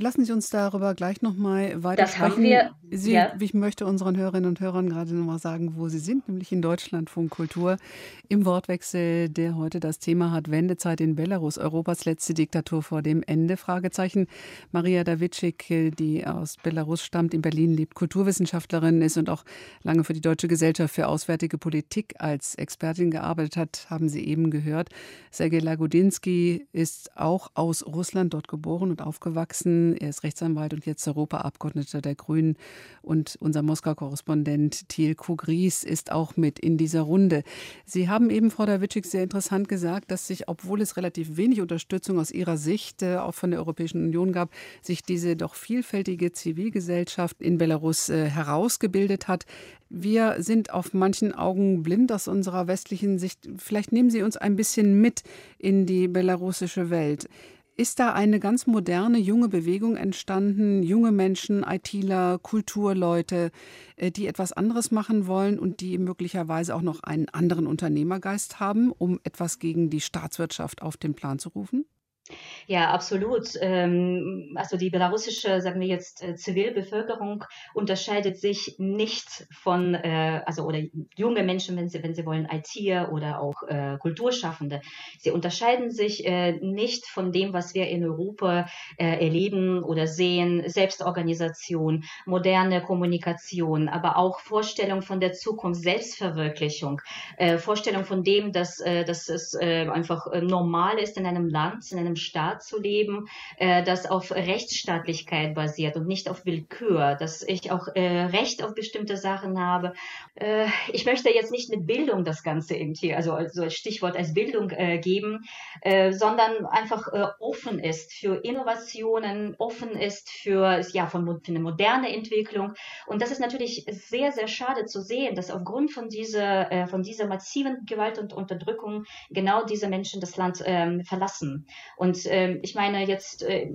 Lassen Sie uns darüber gleich nochmal weiter das sprechen. Haben wir, Sie, ja. Ich möchte unseren Hörerinnen und Hörern gerade nochmal sagen, wo Sie sind, nämlich in Deutschlandfunk Kultur im Wortwechsel, der heute das Thema hat Wendezeit in Belarus, Europas letzte Diktatur vor dem Ende. Fragezeichen. Maria Dawitschik, die aus Belarus stammt, in Berlin lebt, Kulturwissenschaftlerin ist und auch lange für die Deutsche Gesellschaft für Auswärtige Politik als Expertin gearbeitet hat, haben Sie eben gehört. Sergej Lagodinsky ist auch aus Russland dort geboren und aufgewachsen er ist Rechtsanwalt und jetzt Europaabgeordneter der Grünen. Und unser Moskau-Korrespondent Thiel Kugries ist auch mit in dieser Runde. Sie haben eben, Frau Dawitschik, sehr interessant gesagt, dass sich, obwohl es relativ wenig Unterstützung aus Ihrer Sicht äh, auch von der Europäischen Union gab, sich diese doch vielfältige Zivilgesellschaft in Belarus äh, herausgebildet hat. Wir sind auf manchen Augen blind aus unserer westlichen Sicht. Vielleicht nehmen Sie uns ein bisschen mit in die belarussische Welt. Ist da eine ganz moderne, junge Bewegung entstanden, junge Menschen, ITler, Kulturleute, äh, die etwas anderes machen wollen und die möglicherweise auch noch einen anderen Unternehmergeist haben, um etwas gegen die Staatswirtschaft auf den Plan zu rufen? Ja, absolut. Ähm, also die belarussische, sagen wir jetzt, äh, Zivilbevölkerung unterscheidet sich nicht von, äh, also oder junge Menschen, wenn sie, wenn sie wollen, IT oder auch äh, Kulturschaffende. Sie unterscheiden sich nicht von dem, was wir in Europa erleben oder sehen. Selbstorganisation, moderne Kommunikation, aber auch Vorstellung von der Zukunft, Selbstverwirklichung, Vorstellung von dem, dass, dass es einfach normal ist in einem Land, in einem Staat zu leben, äh, das auf Rechtsstaatlichkeit basiert und nicht auf Willkür, dass ich auch äh, Recht auf bestimmte Sachen habe. Äh, ich möchte jetzt nicht mit Bildung das Ganze irgendwie, also als Stichwort als Bildung äh, geben, äh, sondern einfach äh, offen ist für Innovationen, offen ist für, ja, von, für eine moderne Entwicklung. Und das ist natürlich sehr, sehr schade zu sehen, dass aufgrund von dieser, äh, von dieser massiven Gewalt und Unterdrückung genau diese Menschen das Land ähm, verlassen. Und ähm, ich meine, jetzt, äh,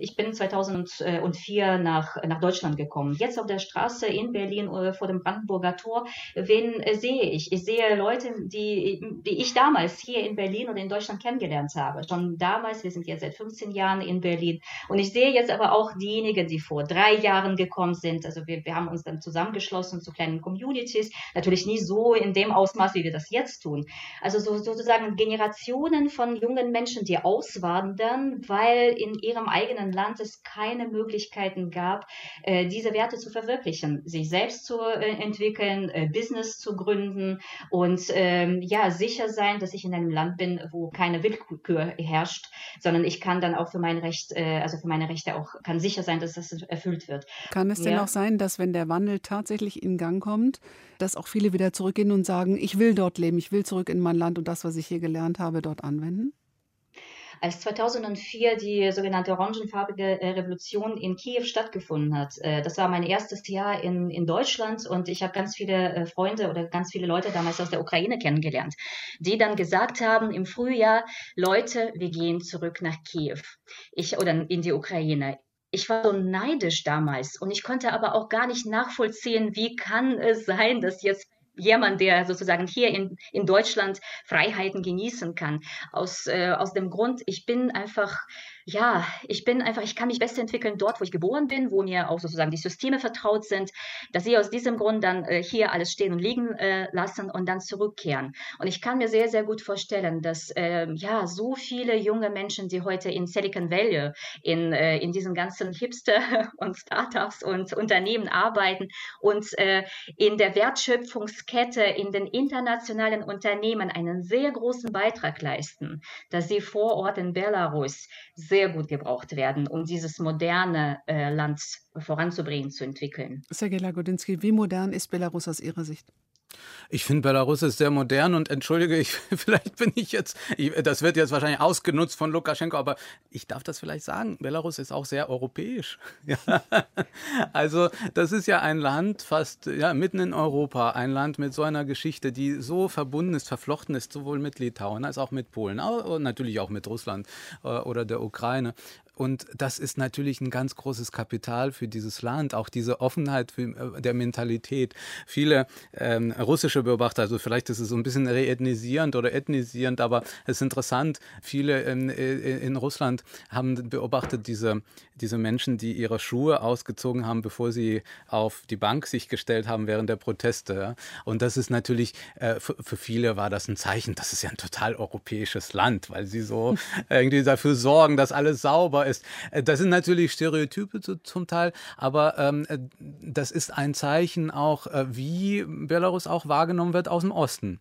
ich bin 2004 nach, nach Deutschland gekommen. Jetzt auf der Straße in Berlin äh, vor dem Brandenburger Tor, wen äh, sehe ich? Ich sehe Leute, die, die ich damals hier in Berlin und in Deutschland kennengelernt habe. Schon damals, wir sind jetzt seit 15 Jahren in Berlin. Und ich sehe jetzt aber auch diejenigen, die vor drei Jahren gekommen sind. Also wir, wir haben uns dann zusammengeschlossen zu kleinen Communities. Natürlich nie so in dem Ausmaß, wie wir das jetzt tun. Also so, sozusagen Generationen von jungen Menschen, die auswandern, weil in ihrem eigenen Land es keine Möglichkeiten gab, äh, diese Werte zu verwirklichen, sich selbst zu äh, entwickeln, äh, Business zu gründen und ähm, ja sicher sein, dass ich in einem Land bin, wo keine Willkür herrscht, sondern ich kann dann auch für mein Recht, also für meine Rechte auch kann sicher sein, dass das erfüllt wird. Kann es denn auch sein, dass wenn der Wandel tatsächlich in Gang kommt, dass auch viele wieder zurückgehen und sagen, ich will dort leben, ich will zurück in mein Land und das, was ich hier gelernt habe, dort anwenden? Als 2004 die sogenannte orangenfarbige äh, Revolution in Kiew stattgefunden hat, äh, das war mein erstes Jahr in, in Deutschland und ich habe ganz viele äh, Freunde oder ganz viele Leute damals aus der Ukraine kennengelernt, die dann gesagt haben im Frühjahr, Leute, wir gehen zurück nach Kiew. Ich, oder in die Ukraine. Ich war so neidisch damals und ich konnte aber auch gar nicht nachvollziehen, wie kann es sein, dass jetzt jemand, der sozusagen hier in, in Deutschland Freiheiten genießen kann. Aus, äh, aus dem Grund, ich bin einfach ja, ich bin einfach, ich kann mich besser entwickeln dort, wo ich geboren bin, wo mir auch sozusagen die Systeme vertraut sind, dass sie aus diesem Grund dann äh, hier alles stehen und liegen äh, lassen und dann zurückkehren. Und ich kann mir sehr, sehr gut vorstellen, dass äh, ja so viele junge Menschen, die heute in Silicon Valley, in, äh, in diesen ganzen Hipster und Startups und Unternehmen arbeiten und äh, in der Wertschöpfungskette in den internationalen Unternehmen einen sehr großen Beitrag leisten, dass sie vor Ort in Belarus sehr gut gebraucht werden, um dieses moderne äh, Land voranzubringen, zu entwickeln. Sergej Lagodinsky, wie modern ist Belarus aus Ihrer Sicht? Ich finde, Belarus ist sehr modern und entschuldige, ich, vielleicht bin ich jetzt, ich, das wird jetzt wahrscheinlich ausgenutzt von Lukaschenko, aber ich darf das vielleicht sagen, Belarus ist auch sehr europäisch. Ja. Also das ist ja ein Land fast ja, mitten in Europa, ein Land mit so einer Geschichte, die so verbunden ist, verflochten ist, sowohl mit Litauen als auch mit Polen, aber natürlich auch mit Russland äh, oder der Ukraine. Und das ist natürlich ein ganz großes Kapital für dieses Land, auch diese Offenheit für, äh, der Mentalität. Viele ähm, russische Beobachter, also vielleicht ist es so ein bisschen reethnisierend oder ethnisierend, aber es ist interessant, viele in, äh, in Russland haben beobachtet diese, diese Menschen, die ihre Schuhe ausgezogen haben, bevor sie auf die Bank sich gestellt haben während der Proteste. Und das ist natürlich, äh, für, für viele war das ein Zeichen, das ist ja ein total europäisches Land, weil sie so irgendwie dafür sorgen, dass alles sauber ist. Äh, das sind natürlich Stereotype zum Teil, aber ähm, äh, das ist ein Zeichen auch, äh, wie Belarus auch wahrgenommen wird aus dem Osten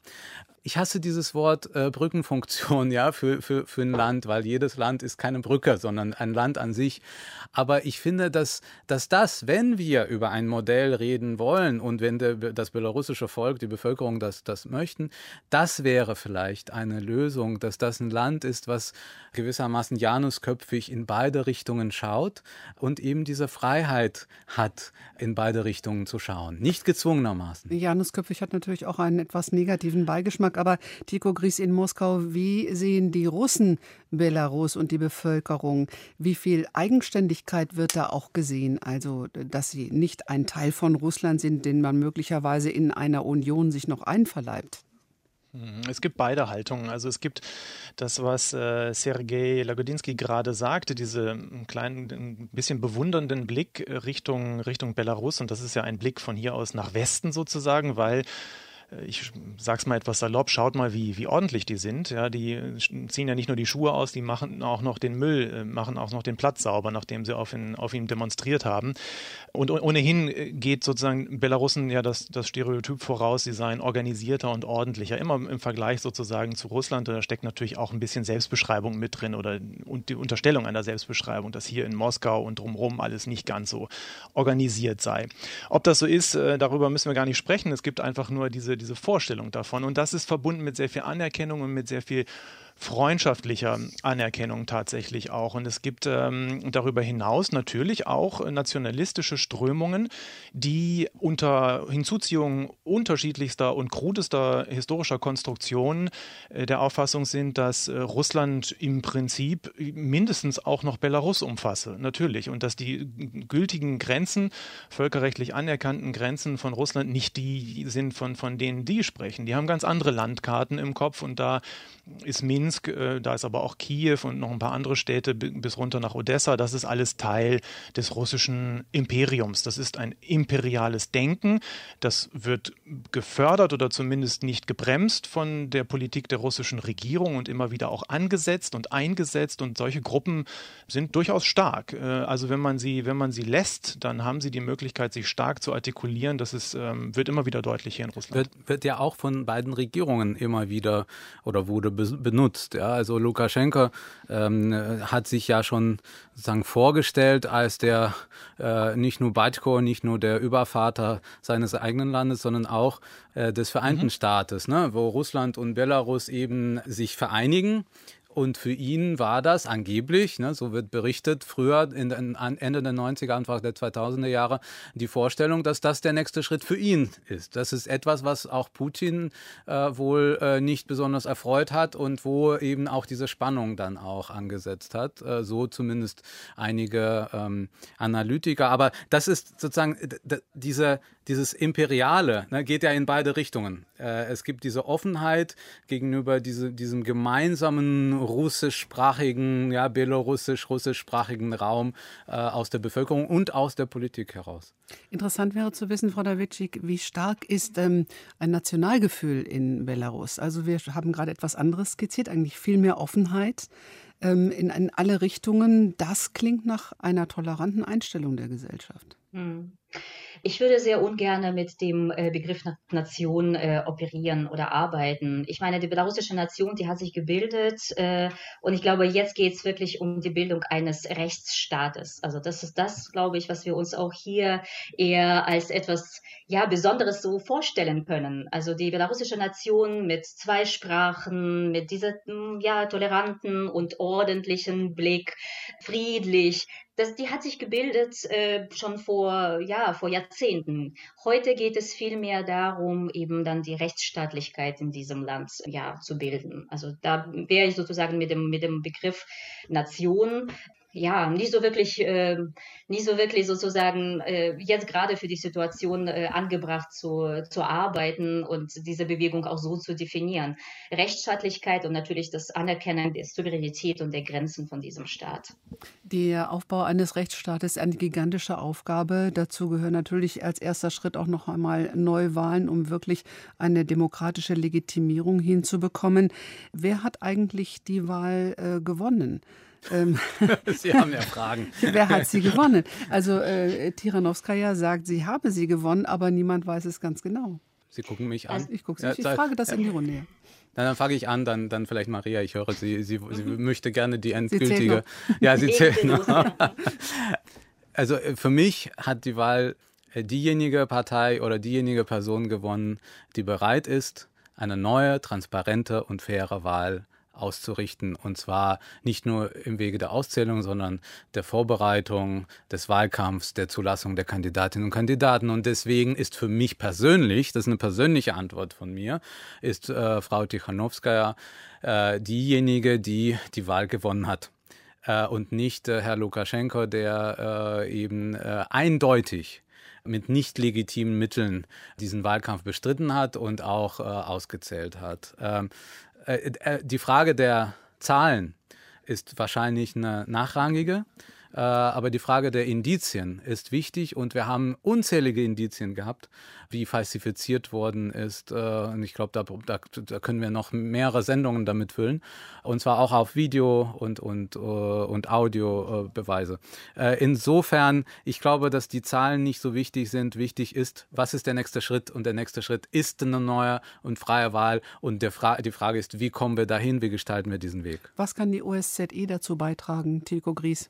ich hasse dieses Wort äh, Brückenfunktion, ja, für, für, für ein Land, weil jedes Land ist keine Brücke, sondern ein Land an sich. Aber ich finde, dass, dass das, wenn wir über ein Modell reden wollen und wenn der, das belarussische Volk, die Bevölkerung das, das möchten, das wäre vielleicht eine Lösung, dass das ein Land ist, was gewissermaßen janusköpfig in beide Richtungen schaut und eben diese Freiheit hat, in beide Richtungen zu schauen. Nicht gezwungenermaßen. Janusköpfig hat natürlich auch einen etwas negativen Beigeschmack, aber Tico Gries in Moskau, wie sehen die Russen Belarus und die Bevölkerung? Wie viel Eigenständigkeit wird da auch gesehen? Also, dass sie nicht ein Teil von Russland sind, den man möglicherweise in einer Union sich noch einverleibt? Es gibt beide Haltungen. Also es gibt das, was äh, Sergei Lagodinsky gerade sagte, diese kleinen, ein bisschen bewundernden Blick Richtung, Richtung Belarus. Und das ist ja ein Blick von hier aus nach Westen sozusagen, weil ich sag's mal etwas salopp, schaut mal, wie, wie ordentlich die sind. Ja, die ziehen ja nicht nur die Schuhe aus, die machen auch noch den Müll, äh, machen auch noch den Platz sauber, nachdem sie auf ihn, auf ihn demonstriert haben. Und ohnehin geht sozusagen Belarusen ja das, das Stereotyp voraus, sie seien organisierter und ordentlicher. Immer im Vergleich sozusagen zu Russland, da steckt natürlich auch ein bisschen Selbstbeschreibung mit drin oder und die Unterstellung einer Selbstbeschreibung, dass hier in Moskau und drumherum alles nicht ganz so organisiert sei. Ob das so ist, äh, darüber müssen wir gar nicht sprechen. Es gibt einfach nur diese, diese Vorstellung davon. Und das ist verbunden mit sehr viel Anerkennung und mit sehr viel freundschaftlicher Anerkennung tatsächlich auch. Und es gibt ähm, darüber hinaus natürlich auch nationalistische Strömungen, die unter Hinzuziehung unterschiedlichster und krudester historischer Konstruktionen äh, der Auffassung sind, dass äh, Russland im Prinzip mindestens auch noch Belarus umfasse, natürlich. Und dass die gültigen Grenzen, völkerrechtlich anerkannten Grenzen von Russland nicht die sind, von, von denen die sprechen. Die haben ganz andere Landkarten im Kopf und da ist Minsk, äh, da ist aber auch Kiew und noch ein paar andere Städte bis runter nach Odessa. Das ist alles Teil des russischen Imperiums. Das ist ein imperiales Denken. Das wird gefördert oder zumindest nicht gebremst von der Politik der russischen Regierung und immer wieder auch angesetzt und eingesetzt. Und solche Gruppen sind durchaus stark. Äh, also wenn man sie, wenn man sie lässt, dann haben sie die Möglichkeit, sich stark zu artikulieren. Das ist, ähm, wird immer wieder deutlich hier in Russland. Wird, wird ja auch von beiden Regierungen immer wieder oder wurde benutzt. Ja, also Lukaschenko ähm, hat sich ja schon sozusagen vorgestellt als der äh, nicht nur Batko, nicht nur der Übervater seines eigenen Landes, sondern auch äh, des Vereinten mhm. Staates, ne, wo Russland und Belarus eben sich vereinigen und für ihn war das angeblich, ne, so wird berichtet, früher in den, Ende der 90er, Anfang der 2000er Jahre, die Vorstellung, dass das der nächste Schritt für ihn ist. Das ist etwas, was auch Putin äh, wohl äh, nicht besonders erfreut hat und wo eben auch diese Spannung dann auch angesetzt hat. Äh, so zumindest einige ähm, Analytiker. Aber das ist sozusagen diese, dieses Imperiale, ne, geht ja in beide Richtungen. Äh, es gibt diese Offenheit gegenüber diese, diesem gemeinsamen russischsprachigen, ja, belarussisch-russischsprachigen Raum äh, aus der Bevölkerung und aus der Politik heraus. Interessant wäre zu wissen, Frau Dawitschik, wie stark ist ähm, ein Nationalgefühl in Belarus? Also wir haben gerade etwas anderes skizziert, eigentlich viel mehr Offenheit ähm, in, in alle Richtungen. Das klingt nach einer toleranten Einstellung der Gesellschaft. Hm. Ich würde sehr ungern mit dem äh, Begriff Nation äh, operieren oder arbeiten. Ich meine, die belarussische Nation, die hat sich gebildet äh, und ich glaube, jetzt geht es wirklich um die Bildung eines Rechtsstaates. Also das ist das, glaube ich, was wir uns auch hier eher als etwas ja Besonderes so vorstellen können. Also die belarussische Nation mit zwei Sprachen, mit diesem ja toleranten und ordentlichen Blick, friedlich, das, die hat sich gebildet äh, schon vor, ja, vor Jahrzehnten. Heute geht es vielmehr darum, eben dann die Rechtsstaatlichkeit in diesem Land ja, zu bilden. Also da wäre ich sozusagen mit dem, mit dem Begriff Nation ja, nicht so wirklich, äh, nicht so wirklich sozusagen äh, jetzt gerade für die Situation äh, angebracht zu, zu arbeiten und diese Bewegung auch so zu definieren. Rechtsstaatlichkeit und natürlich das Anerkennen der Souveränität und der Grenzen von diesem Staat. Der Aufbau eines Rechtsstaates ist eine gigantische Aufgabe. Dazu gehören natürlich als erster Schritt auch noch einmal Neuwahlen, um wirklich eine demokratische Legitimierung hinzubekommen. Wer hat eigentlich die Wahl äh, gewonnen? Ähm, sie haben ja Fragen. Wer hat sie gewonnen? Also äh, Tiranowskaja sagt, sie habe sie gewonnen, aber niemand weiß es ganz genau. Sie gucken mich an. Also ich gucke ja, ich frage das ja. in die Runde. Na, dann frage ich an, dann, dann vielleicht Maria. Ich höre, sie, sie, sie mhm. möchte gerne die endgültige. Sie ja, sie zählt noch. also äh, für mich hat die Wahl äh, diejenige Partei oder diejenige Person gewonnen, die bereit ist, eine neue, transparente und faire Wahl auszurichten. Und zwar nicht nur im Wege der Auszählung, sondern der Vorbereitung, des Wahlkampfs, der Zulassung der Kandidatinnen und Kandidaten. Und deswegen ist für mich persönlich, das ist eine persönliche Antwort von mir, ist äh, Frau Tichanowskaja äh, diejenige, die die Wahl gewonnen hat. Äh, und nicht äh, Herr Lukaschenko, der äh, eben äh, eindeutig mit nicht legitimen Mitteln diesen Wahlkampf bestritten hat und auch äh, ausgezählt hat. Ähm, äh, äh, die Frage der Zahlen ist wahrscheinlich eine nachrangige. Äh, aber die Frage der Indizien ist wichtig und wir haben unzählige Indizien gehabt, wie falsifiziert worden ist. Äh, und ich glaube, da, da, da, können wir noch mehrere Sendungen damit füllen. Und zwar auch auf Video und, und, äh, und Audiobeweise. insofern, ich glaube, dass die Zahlen nicht so wichtig sind. Wichtig ist, was ist der nächste Schritt? Und der nächste Schritt ist eine neue und freie Wahl. Und Fra die Frage ist, wie kommen wir dahin? Wie gestalten wir diesen Weg? Was kann die OSZE dazu beitragen, Tilko Gries?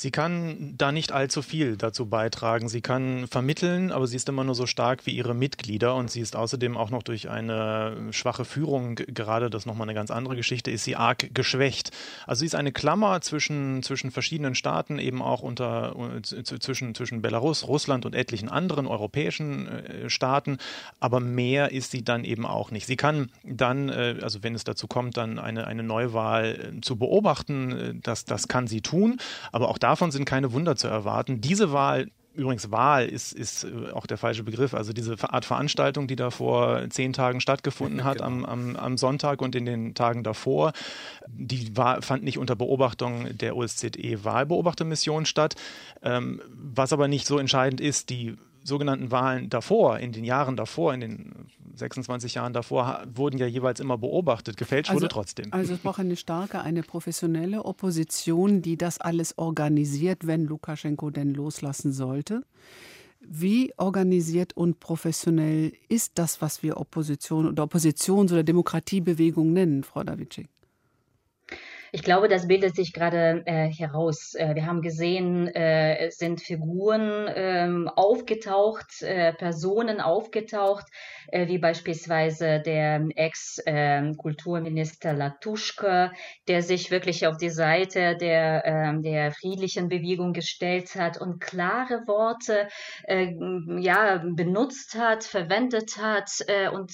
Sie kann da nicht allzu viel dazu beitragen. Sie kann vermitteln, aber sie ist immer nur so stark wie ihre Mitglieder und sie ist außerdem auch noch durch eine schwache Führung, gerade das nochmal eine ganz andere Geschichte, ist sie arg geschwächt. Also sie ist eine Klammer zwischen, zwischen verschiedenen Staaten, eben auch unter, zwischen, zwischen Belarus, Russland und etlichen anderen europäischen äh, Staaten, aber mehr ist sie dann eben auch nicht. Sie kann dann, äh, also wenn es dazu kommt, dann eine, eine Neuwahl äh, zu beobachten, das, das kann sie tun, aber auch da davon sind keine Wunder zu erwarten. Diese Wahl Übrigens, Wahl ist, ist äh, auch der falsche Begriff. Also diese Art Veranstaltung, die da vor zehn Tagen stattgefunden hat, genau. am, am, am, Sonntag und in den Tagen davor, die war, fand nicht unter Beobachtung der OSZE-Wahlbeobachtermission statt. Ähm, was aber nicht so entscheidend ist, die sogenannten Wahlen davor, in den Jahren davor, in den 26 Jahren davor, wurden ja jeweils immer beobachtet. Gefälscht also, wurde trotzdem. Also es braucht eine starke, eine professionelle Opposition, die das alles organisiert, wenn Lukaschenko denn loslassen sollte. Wie organisiert und professionell ist das, was wir Opposition oder Oppositions- oder Demokratiebewegung nennen, Frau Davicek? Ich glaube, das bildet sich gerade äh, heraus. Äh, wir haben gesehen, äh, sind Figuren ähm, aufgetaucht, äh, Personen aufgetaucht, äh, wie beispielsweise der Ex-Kulturminister Latuschka, der sich wirklich auf die Seite der, ähm, der friedlichen Bewegung gestellt hat und klare Worte äh, ja, benutzt hat, verwendet hat und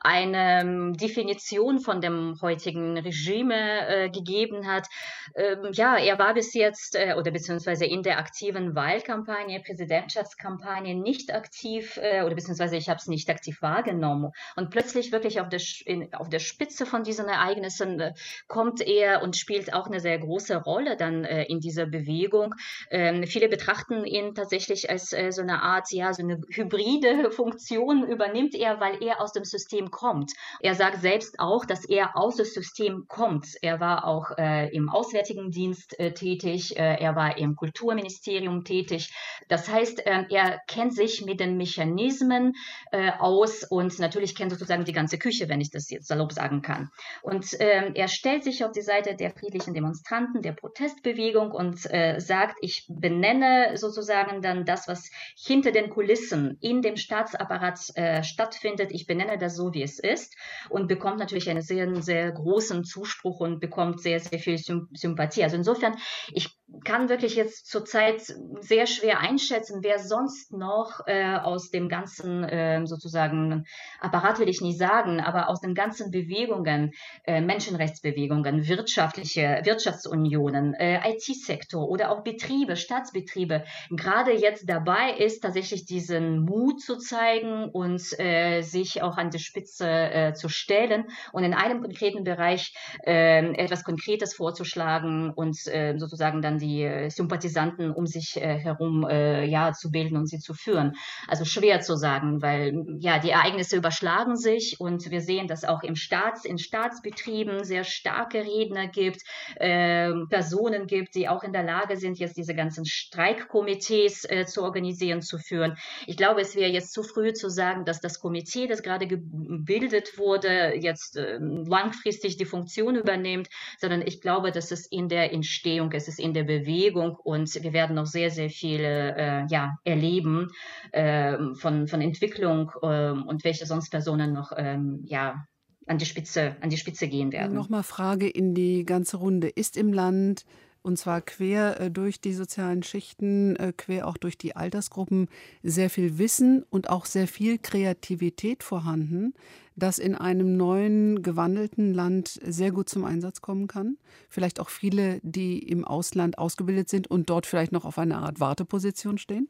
eine Definition von dem heutigen Regime äh, gegeben hat. Ähm, ja, er war bis jetzt äh, oder beziehungsweise in der aktiven Wahlkampagne, Präsidentschaftskampagne nicht aktiv äh, oder beziehungsweise ich habe es nicht aktiv wahrgenommen. Und plötzlich wirklich auf der, in, auf der Spitze von diesen Ereignissen äh, kommt er und spielt auch eine sehr große Rolle dann äh, in dieser Bewegung. Ähm, viele betrachten ihn tatsächlich als so eine Art, ja, so eine hybride Funktion übernimmt er, weil er aus dem System kommt. Er sagt selbst auch, dass er aus dem System kommt. Er war auch äh, im Auswärtigen Dienst äh, tätig, äh, er war im Kulturministerium tätig. Das heißt, ähm, er kennt sich mit den Mechanismen äh, aus und natürlich kennt sozusagen die ganze Küche, wenn ich das jetzt salopp sagen kann. Und ähm, er stellt sich auf die Seite der friedlichen Demonstranten, der Protestbewegung und äh, sagt, ich benenne sozusagen dann das, was hinter den Kulissen in dem Staatsapparat äh, stattfindet. Ich benenne das so, wie es ist und bekommt natürlich einen sehr, sehr großen Zuspruch und bekommt bekommt sehr, sehr viel Sympathie. Also insofern, ich kann wirklich jetzt zurzeit sehr schwer einschätzen, wer sonst noch äh, aus dem ganzen äh, sozusagen Apparat will ich nicht sagen, aber aus den ganzen Bewegungen, äh, Menschenrechtsbewegungen, wirtschaftliche Wirtschaftsunionen, äh, IT-Sektor oder auch Betriebe, Staatsbetriebe gerade jetzt dabei ist, tatsächlich diesen Mut zu zeigen und äh, sich auch an die Spitze äh, zu stellen und in einem konkreten Bereich äh, etwas Konkretes vorzuschlagen und äh, sozusagen dann die äh, Sympathisanten um sich äh, herum äh, ja, zu bilden und sie zu führen. Also schwer zu sagen, weil ja, die Ereignisse überschlagen sich und wir sehen, dass auch im Staats, in Staatsbetrieben sehr starke Redner gibt, äh, Personen gibt, die auch in der Lage sind, jetzt diese ganzen Streikkomitees äh, zu organisieren, zu führen. Ich glaube, es wäre jetzt zu früh zu sagen, dass das Komitee, das gerade gebildet wurde, jetzt äh, langfristig die Funktion übernimmt sondern ich glaube, dass es in der Entstehung, es ist in der Bewegung und wir werden noch sehr, sehr viele äh, ja, erleben äh, von, von Entwicklung äh, und welche sonst Personen noch ähm, ja, an die Spitze, an die Spitze gehen werden. Nochmal Frage in die ganze Runde. Ist im Land und zwar quer äh, durch die sozialen Schichten, äh, quer auch durch die Altersgruppen sehr viel Wissen und auch sehr viel Kreativität vorhanden, das in einem neuen, gewandelten Land sehr gut zum Einsatz kommen kann. Vielleicht auch viele, die im Ausland ausgebildet sind und dort vielleicht noch auf einer Art Warteposition stehen?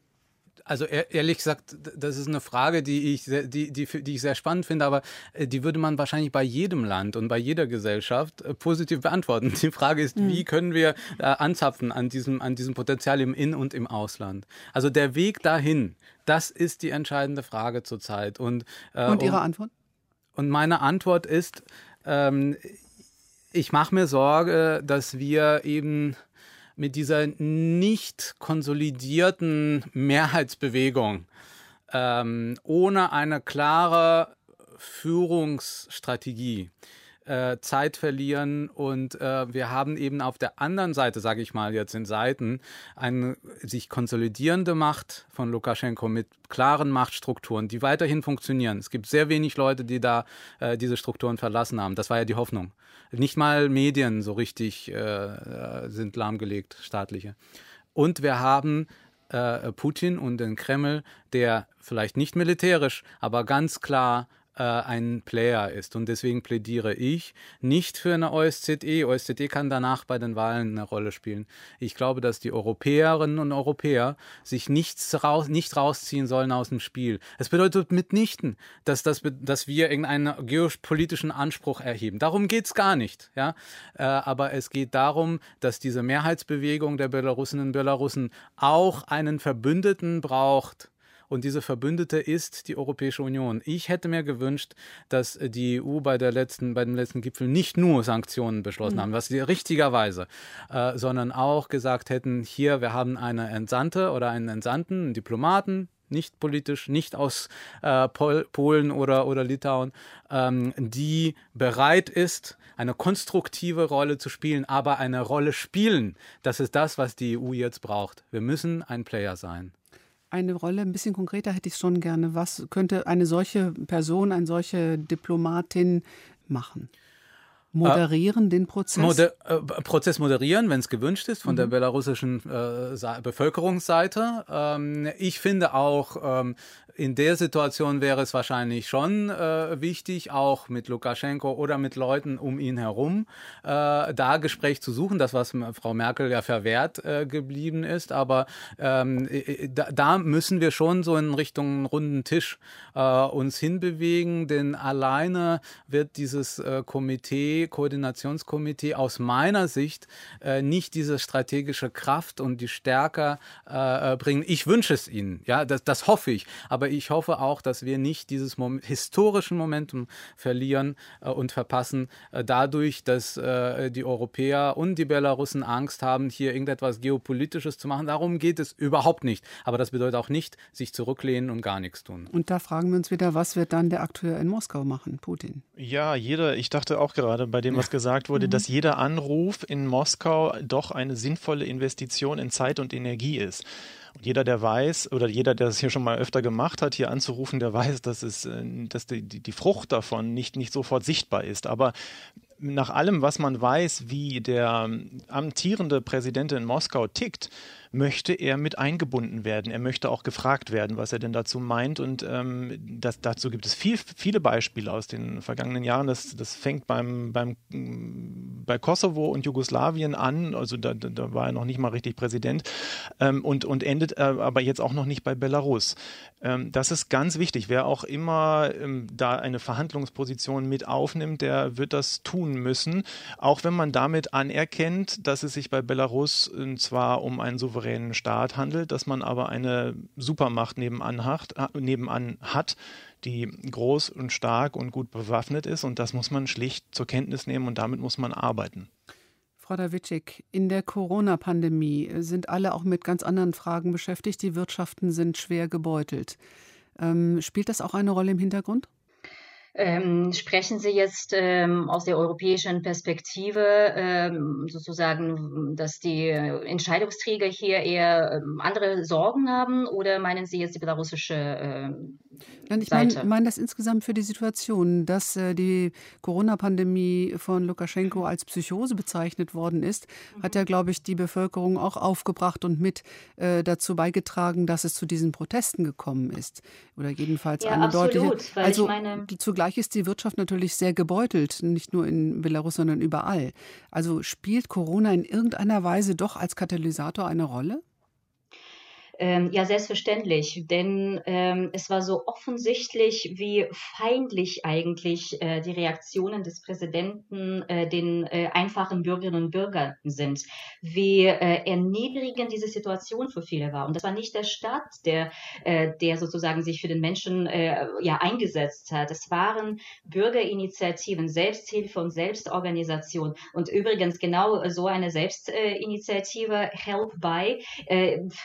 Also ehrlich gesagt, das ist eine Frage, die ich, sehr, die, die, die ich sehr spannend finde, aber äh, die würde man wahrscheinlich bei jedem Land und bei jeder Gesellschaft äh, positiv beantworten. Die Frage ist, mhm. wie können wir äh, anzapfen an diesem, an diesem Potenzial im In- und im Ausland? Also der Weg dahin, das ist die entscheidende Frage zurzeit. Und, äh, und Ihre Antwort? Und meine Antwort ist, ähm, ich mache mir Sorge, dass wir eben mit dieser nicht konsolidierten Mehrheitsbewegung ähm, ohne eine klare Führungsstrategie äh, Zeit verlieren und äh, wir haben eben auf der anderen Seite, sage ich mal jetzt in Seiten, eine sich konsolidierende Macht von Lukaschenko mit klaren Machtstrukturen, die weiterhin funktionieren. Es gibt sehr wenig Leute, die da äh, diese Strukturen verlassen haben. Das war ja die Hoffnung. Nicht mal Medien so richtig äh, sind lahmgelegt, staatliche. Und wir haben äh, Putin und den Kreml, der vielleicht nicht militärisch, aber ganz klar äh, ein Player ist. Und deswegen plädiere ich nicht für eine OSZE. OSZE kann danach bei den Wahlen eine Rolle spielen. Ich glaube, dass die Europäerinnen und Europäer sich nichts raus, nicht rausziehen sollen aus dem Spiel. Es bedeutet mitnichten, dass, das, dass wir irgendeinen geopolitischen Anspruch erheben. Darum geht es gar nicht. Ja? Äh, aber es geht darum, dass diese Mehrheitsbewegung der Belarusinnen und Belarusen auch einen Verbündeten braucht und diese Verbündete ist die Europäische Union. Ich hätte mir gewünscht, dass die EU bei, der letzten, bei dem letzten Gipfel nicht nur Sanktionen beschlossen mhm. haben, was sie richtigerweise, äh, sondern auch gesagt hätten, hier, wir haben eine Entsandte oder einen Entsandten, einen Diplomaten, nicht politisch, nicht aus äh, Pol Polen oder, oder Litauen, ähm, die bereit ist, eine konstruktive Rolle zu spielen, aber eine Rolle spielen. Das ist das, was die EU jetzt braucht. Wir müssen ein Player sein eine Rolle? Ein bisschen konkreter hätte ich schon gerne. Was könnte eine solche Person, eine solche Diplomatin machen? Moderieren äh, den Prozess? Moder äh, Prozess moderieren, wenn es gewünscht ist, von mhm. der belarussischen äh, Bevölkerungsseite. Ähm, ich finde auch, ähm, in der Situation wäre es wahrscheinlich schon äh, wichtig, auch mit Lukaschenko oder mit Leuten um ihn herum, äh, da Gespräch zu suchen, das was Frau Merkel ja verwehrt äh, geblieben ist. Aber ähm, da, da, müssen wir schon so in Richtung runden Tisch uns hinbewegen, denn alleine wird dieses äh, Komitee, Koordinationskomitee aus meiner Sicht äh, nicht diese strategische Kraft und die Stärke bringen. Ich wünsche es ihnen, ja, das, das hoffe ich. Aber aber ich hoffe auch, dass wir nicht dieses Mom historischen Momentum verlieren äh, und verpassen, äh, dadurch, dass äh, die Europäer und die Belarussen Angst haben, hier irgendetwas Geopolitisches zu machen. Darum geht es überhaupt nicht. Aber das bedeutet auch nicht, sich zurücklehnen und gar nichts tun. Und da fragen wir uns wieder, was wird dann der Akteur in Moskau machen, Putin? Ja, jeder, ich dachte auch gerade bei dem, was gesagt wurde, mhm. dass jeder Anruf in Moskau doch eine sinnvolle Investition in Zeit und Energie ist. Und jeder, der weiß, oder jeder, der es hier schon mal öfter gemacht hat, hier anzurufen, der weiß, dass es, äh, dass die, die Frucht davon nicht, nicht sofort sichtbar ist. Aber nach allem, was man weiß, wie der amtierende Präsident in Moskau tickt, möchte er mit eingebunden werden. Er möchte auch gefragt werden, was er denn dazu meint. Und ähm, das, dazu gibt es viel, viele Beispiele aus den vergangenen Jahren. Das, das fängt beim, beim, bei Kosovo und Jugoslawien an. Also da, da war er noch nicht mal richtig Präsident. Ähm, und, und endet äh, aber jetzt auch noch nicht bei Belarus. Ähm, das ist ganz wichtig. Wer auch immer ähm, da eine Verhandlungsposition mit aufnimmt, der wird das tun müssen. Auch wenn man damit anerkennt, dass es sich bei Belarus äh, zwar um einen souveränen Staat handelt, dass man aber eine Supermacht nebenan hat, äh, nebenan hat die groß und stark und gut bewaffnet ist. Und das muss man schlicht zur Kenntnis nehmen und damit muss man arbeiten. Frau Dawitschik, in der Corona-Pandemie sind alle auch mit ganz anderen Fragen beschäftigt. Die Wirtschaften sind schwer gebeutelt. Ähm, spielt das auch eine Rolle im Hintergrund? Ähm, sprechen Sie jetzt ähm, aus der europäischen Perspektive ähm, sozusagen, dass die Entscheidungsträger hier eher ähm, andere Sorgen haben oder meinen Sie jetzt die belarussische äh, Nein, ich meine mein das insgesamt für die Situation, dass äh, die Corona-Pandemie von Lukaschenko als Psychose bezeichnet worden ist, mhm. hat ja, glaube ich, die Bevölkerung auch aufgebracht und mit äh, dazu beigetragen, dass es zu diesen Protesten gekommen ist. Oder jedenfalls ja, eine absolut, deutliche. Also meine, zugleich Zugleich ist die Wirtschaft natürlich sehr gebeutelt, nicht nur in Belarus, sondern überall. Also spielt Corona in irgendeiner Weise doch als Katalysator eine Rolle? Ähm, ja, selbstverständlich, denn ähm, es war so offensichtlich, wie feindlich eigentlich äh, die Reaktionen des Präsidenten äh, den äh, einfachen Bürgerinnen und Bürgern sind, wie äh, erniedrigend diese Situation für viele war. Und das war nicht der Staat, der, äh, der sozusagen sich für den Menschen äh, ja eingesetzt hat. Es waren Bürgerinitiativen, Selbsthilfe und Selbstorganisation. Und übrigens genau so eine Selbstinitiative Help by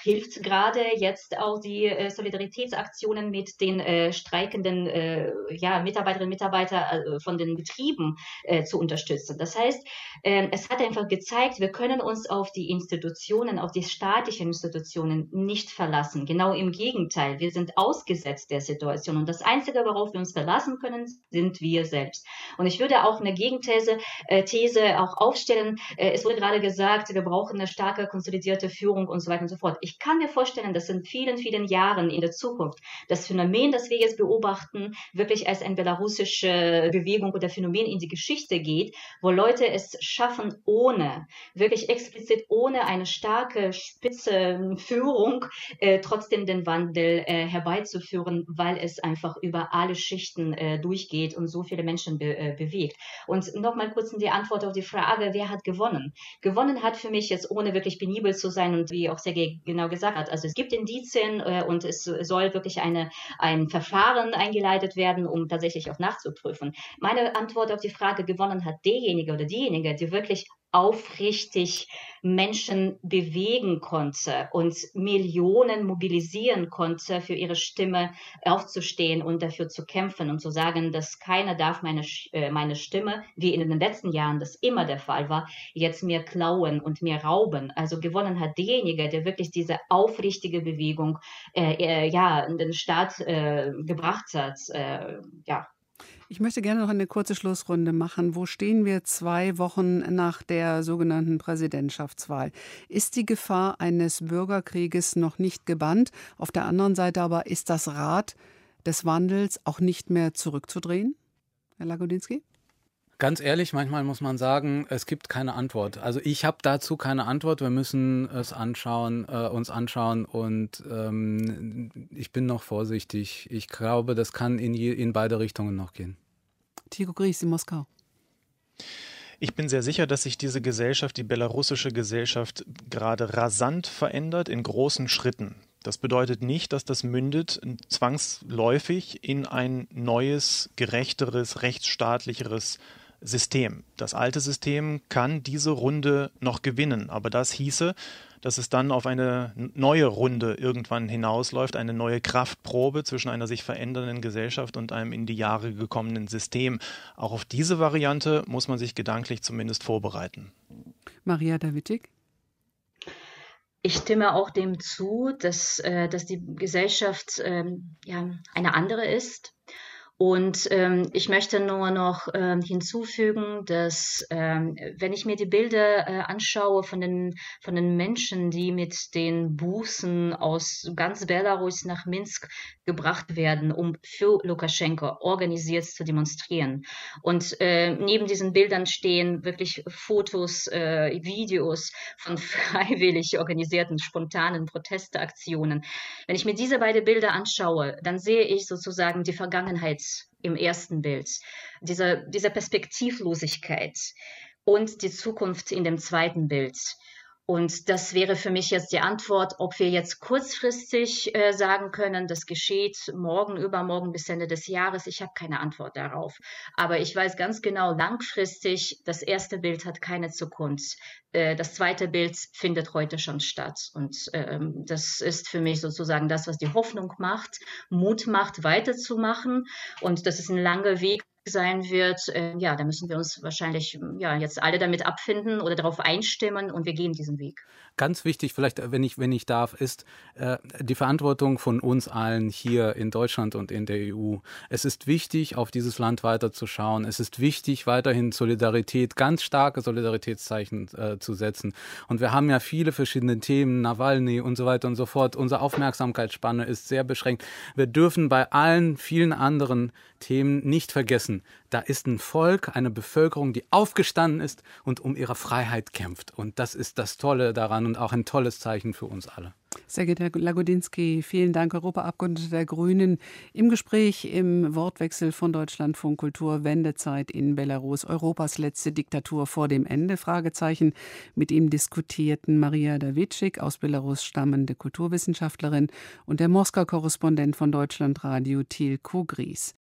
hilft gerade gerade jetzt auch die äh, Solidaritätsaktionen mit den äh, streikenden äh, ja, Mitarbeiterinnen und Mitarbeitern äh, von den Betrieben äh, zu unterstützen. Das heißt, ähm, es hat einfach gezeigt, wir können uns auf die Institutionen, auf die staatlichen Institutionen nicht verlassen. Genau im Gegenteil, wir sind ausgesetzt der Situation. Und das Einzige, worauf wir uns verlassen können, sind wir selbst. Und ich würde auch eine Gegenthese äh, These auch aufstellen. es wurde gerade gesagt, wir brauchen eine starke konsolidierte Führung und so weiter und so fort. Ich kann mir vorstellen, vorstellen, dass in vielen, vielen Jahren in der Zukunft das Phänomen, das wir jetzt beobachten, wirklich als eine belarussische Bewegung oder Phänomen in die Geschichte geht, wo Leute es schaffen, ohne, wirklich explizit ohne eine starke spitze Führung, äh, trotzdem den Wandel äh, herbeizuführen, weil es einfach über alle Schichten äh, durchgeht und so viele Menschen be äh, bewegt. Und nochmal kurz die Antwort auf die Frage, wer hat gewonnen? Gewonnen hat für mich jetzt, ohne wirklich penibel zu sein und wie auch Sergei genau gesagt hat, also es gibt Indizien äh, und es soll wirklich eine, ein Verfahren eingeleitet werden, um tatsächlich auch nachzuprüfen. Meine Antwort auf die Frage gewonnen hat derjenige oder diejenige, die wirklich aufrichtig Menschen bewegen konnte und Millionen mobilisieren konnte, für ihre Stimme aufzustehen und dafür zu kämpfen und zu sagen, dass keiner darf meine, äh, meine Stimme, wie in den letzten Jahren das immer der Fall war, jetzt mehr klauen und mehr rauben. Also gewonnen hat derjenige, der wirklich diese aufrichtige Bewegung äh, äh, ja, in den Staat äh, gebracht hat. Äh, ja, ich möchte gerne noch eine kurze Schlussrunde machen. Wo stehen wir zwei Wochen nach der sogenannten Präsidentschaftswahl? Ist die Gefahr eines Bürgerkrieges noch nicht gebannt? Auf der anderen Seite aber ist das Rad des Wandels auch nicht mehr zurückzudrehen? Herr Lagodinski? Ganz ehrlich, manchmal muss man sagen, es gibt keine Antwort. Also ich habe dazu keine Antwort. Wir müssen es anschauen, äh, uns anschauen und ähm, ich bin noch vorsichtig. Ich glaube, das kann in, je, in beide Richtungen noch gehen. Tigo Gries in Moskau. Ich bin sehr sicher, dass sich diese Gesellschaft, die belarussische Gesellschaft, gerade rasant verändert in großen Schritten. Das bedeutet nicht, dass das mündet zwangsläufig in ein neues, gerechteres, rechtsstaatlicheres System. Das alte System kann diese Runde noch gewinnen, aber das hieße, dass es dann auf eine neue Runde irgendwann hinausläuft, eine neue Kraftprobe zwischen einer sich verändernden Gesellschaft und einem in die Jahre gekommenen System. Auch auf diese Variante muss man sich gedanklich zumindest vorbereiten. Maria Davidik? Ich stimme auch dem zu, dass, äh, dass die Gesellschaft ähm, ja, eine andere ist und ähm, ich möchte nur noch ähm, hinzufügen, dass ähm, wenn ich mir die Bilder äh, anschaue von den, von den Menschen, die mit den Bußen aus ganz Belarus nach Minsk gebracht werden, um für Lukaschenko organisiert zu demonstrieren. Und äh, neben diesen Bildern stehen wirklich Fotos, äh, Videos von freiwillig organisierten spontanen Protestaktionen. Wenn ich mir diese beiden Bilder anschaue, dann sehe ich sozusagen die Vergangenheit im ersten Bild, diese, diese Perspektivlosigkeit und die Zukunft in dem zweiten Bild. Und das wäre für mich jetzt die Antwort, ob wir jetzt kurzfristig äh, sagen können, das geschieht morgen, übermorgen bis Ende des Jahres. Ich habe keine Antwort darauf. Aber ich weiß ganz genau, langfristig, das erste Bild hat keine Zukunft. Äh, das zweite Bild findet heute schon statt. Und ähm, das ist für mich sozusagen das, was die Hoffnung macht, Mut macht, weiterzumachen. Und das ist ein langer Weg, sein wird, äh, ja, da müssen wir uns wahrscheinlich ja, jetzt alle damit abfinden oder darauf einstimmen und wir gehen diesen Weg. Ganz wichtig, vielleicht, äh, wenn ich, wenn ich darf, ist äh, die Verantwortung von uns allen hier in Deutschland und in der EU. Es ist wichtig, auf dieses Land weiterzuschauen. Es ist wichtig, weiterhin Solidarität, ganz starke Solidaritätszeichen äh, zu setzen. Und wir haben ja viele verschiedene Themen, Nawalny und so weiter und so fort. Unsere Aufmerksamkeitsspanne ist sehr beschränkt. Wir dürfen bei allen vielen anderen Themen nicht vergessen, da ist ein Volk, eine Bevölkerung, die aufgestanden ist und um ihre Freiheit kämpft. Und das ist das Tolle daran und auch ein tolles Zeichen für uns alle. Sehr geehrter Herr Lagodinsky, vielen Dank, Europaabgeordneter der Grünen. Im Gespräch im Wortwechsel von Deutschlandfunk Kultur Wendezeit in Belarus, Europas letzte Diktatur vor dem Ende, Fragezeichen. Mit ihm diskutierten Maria Dawitschik, aus Belarus stammende Kulturwissenschaftlerin, und der Moskau-Korrespondent von Deutschlandradio Thiel Kugris.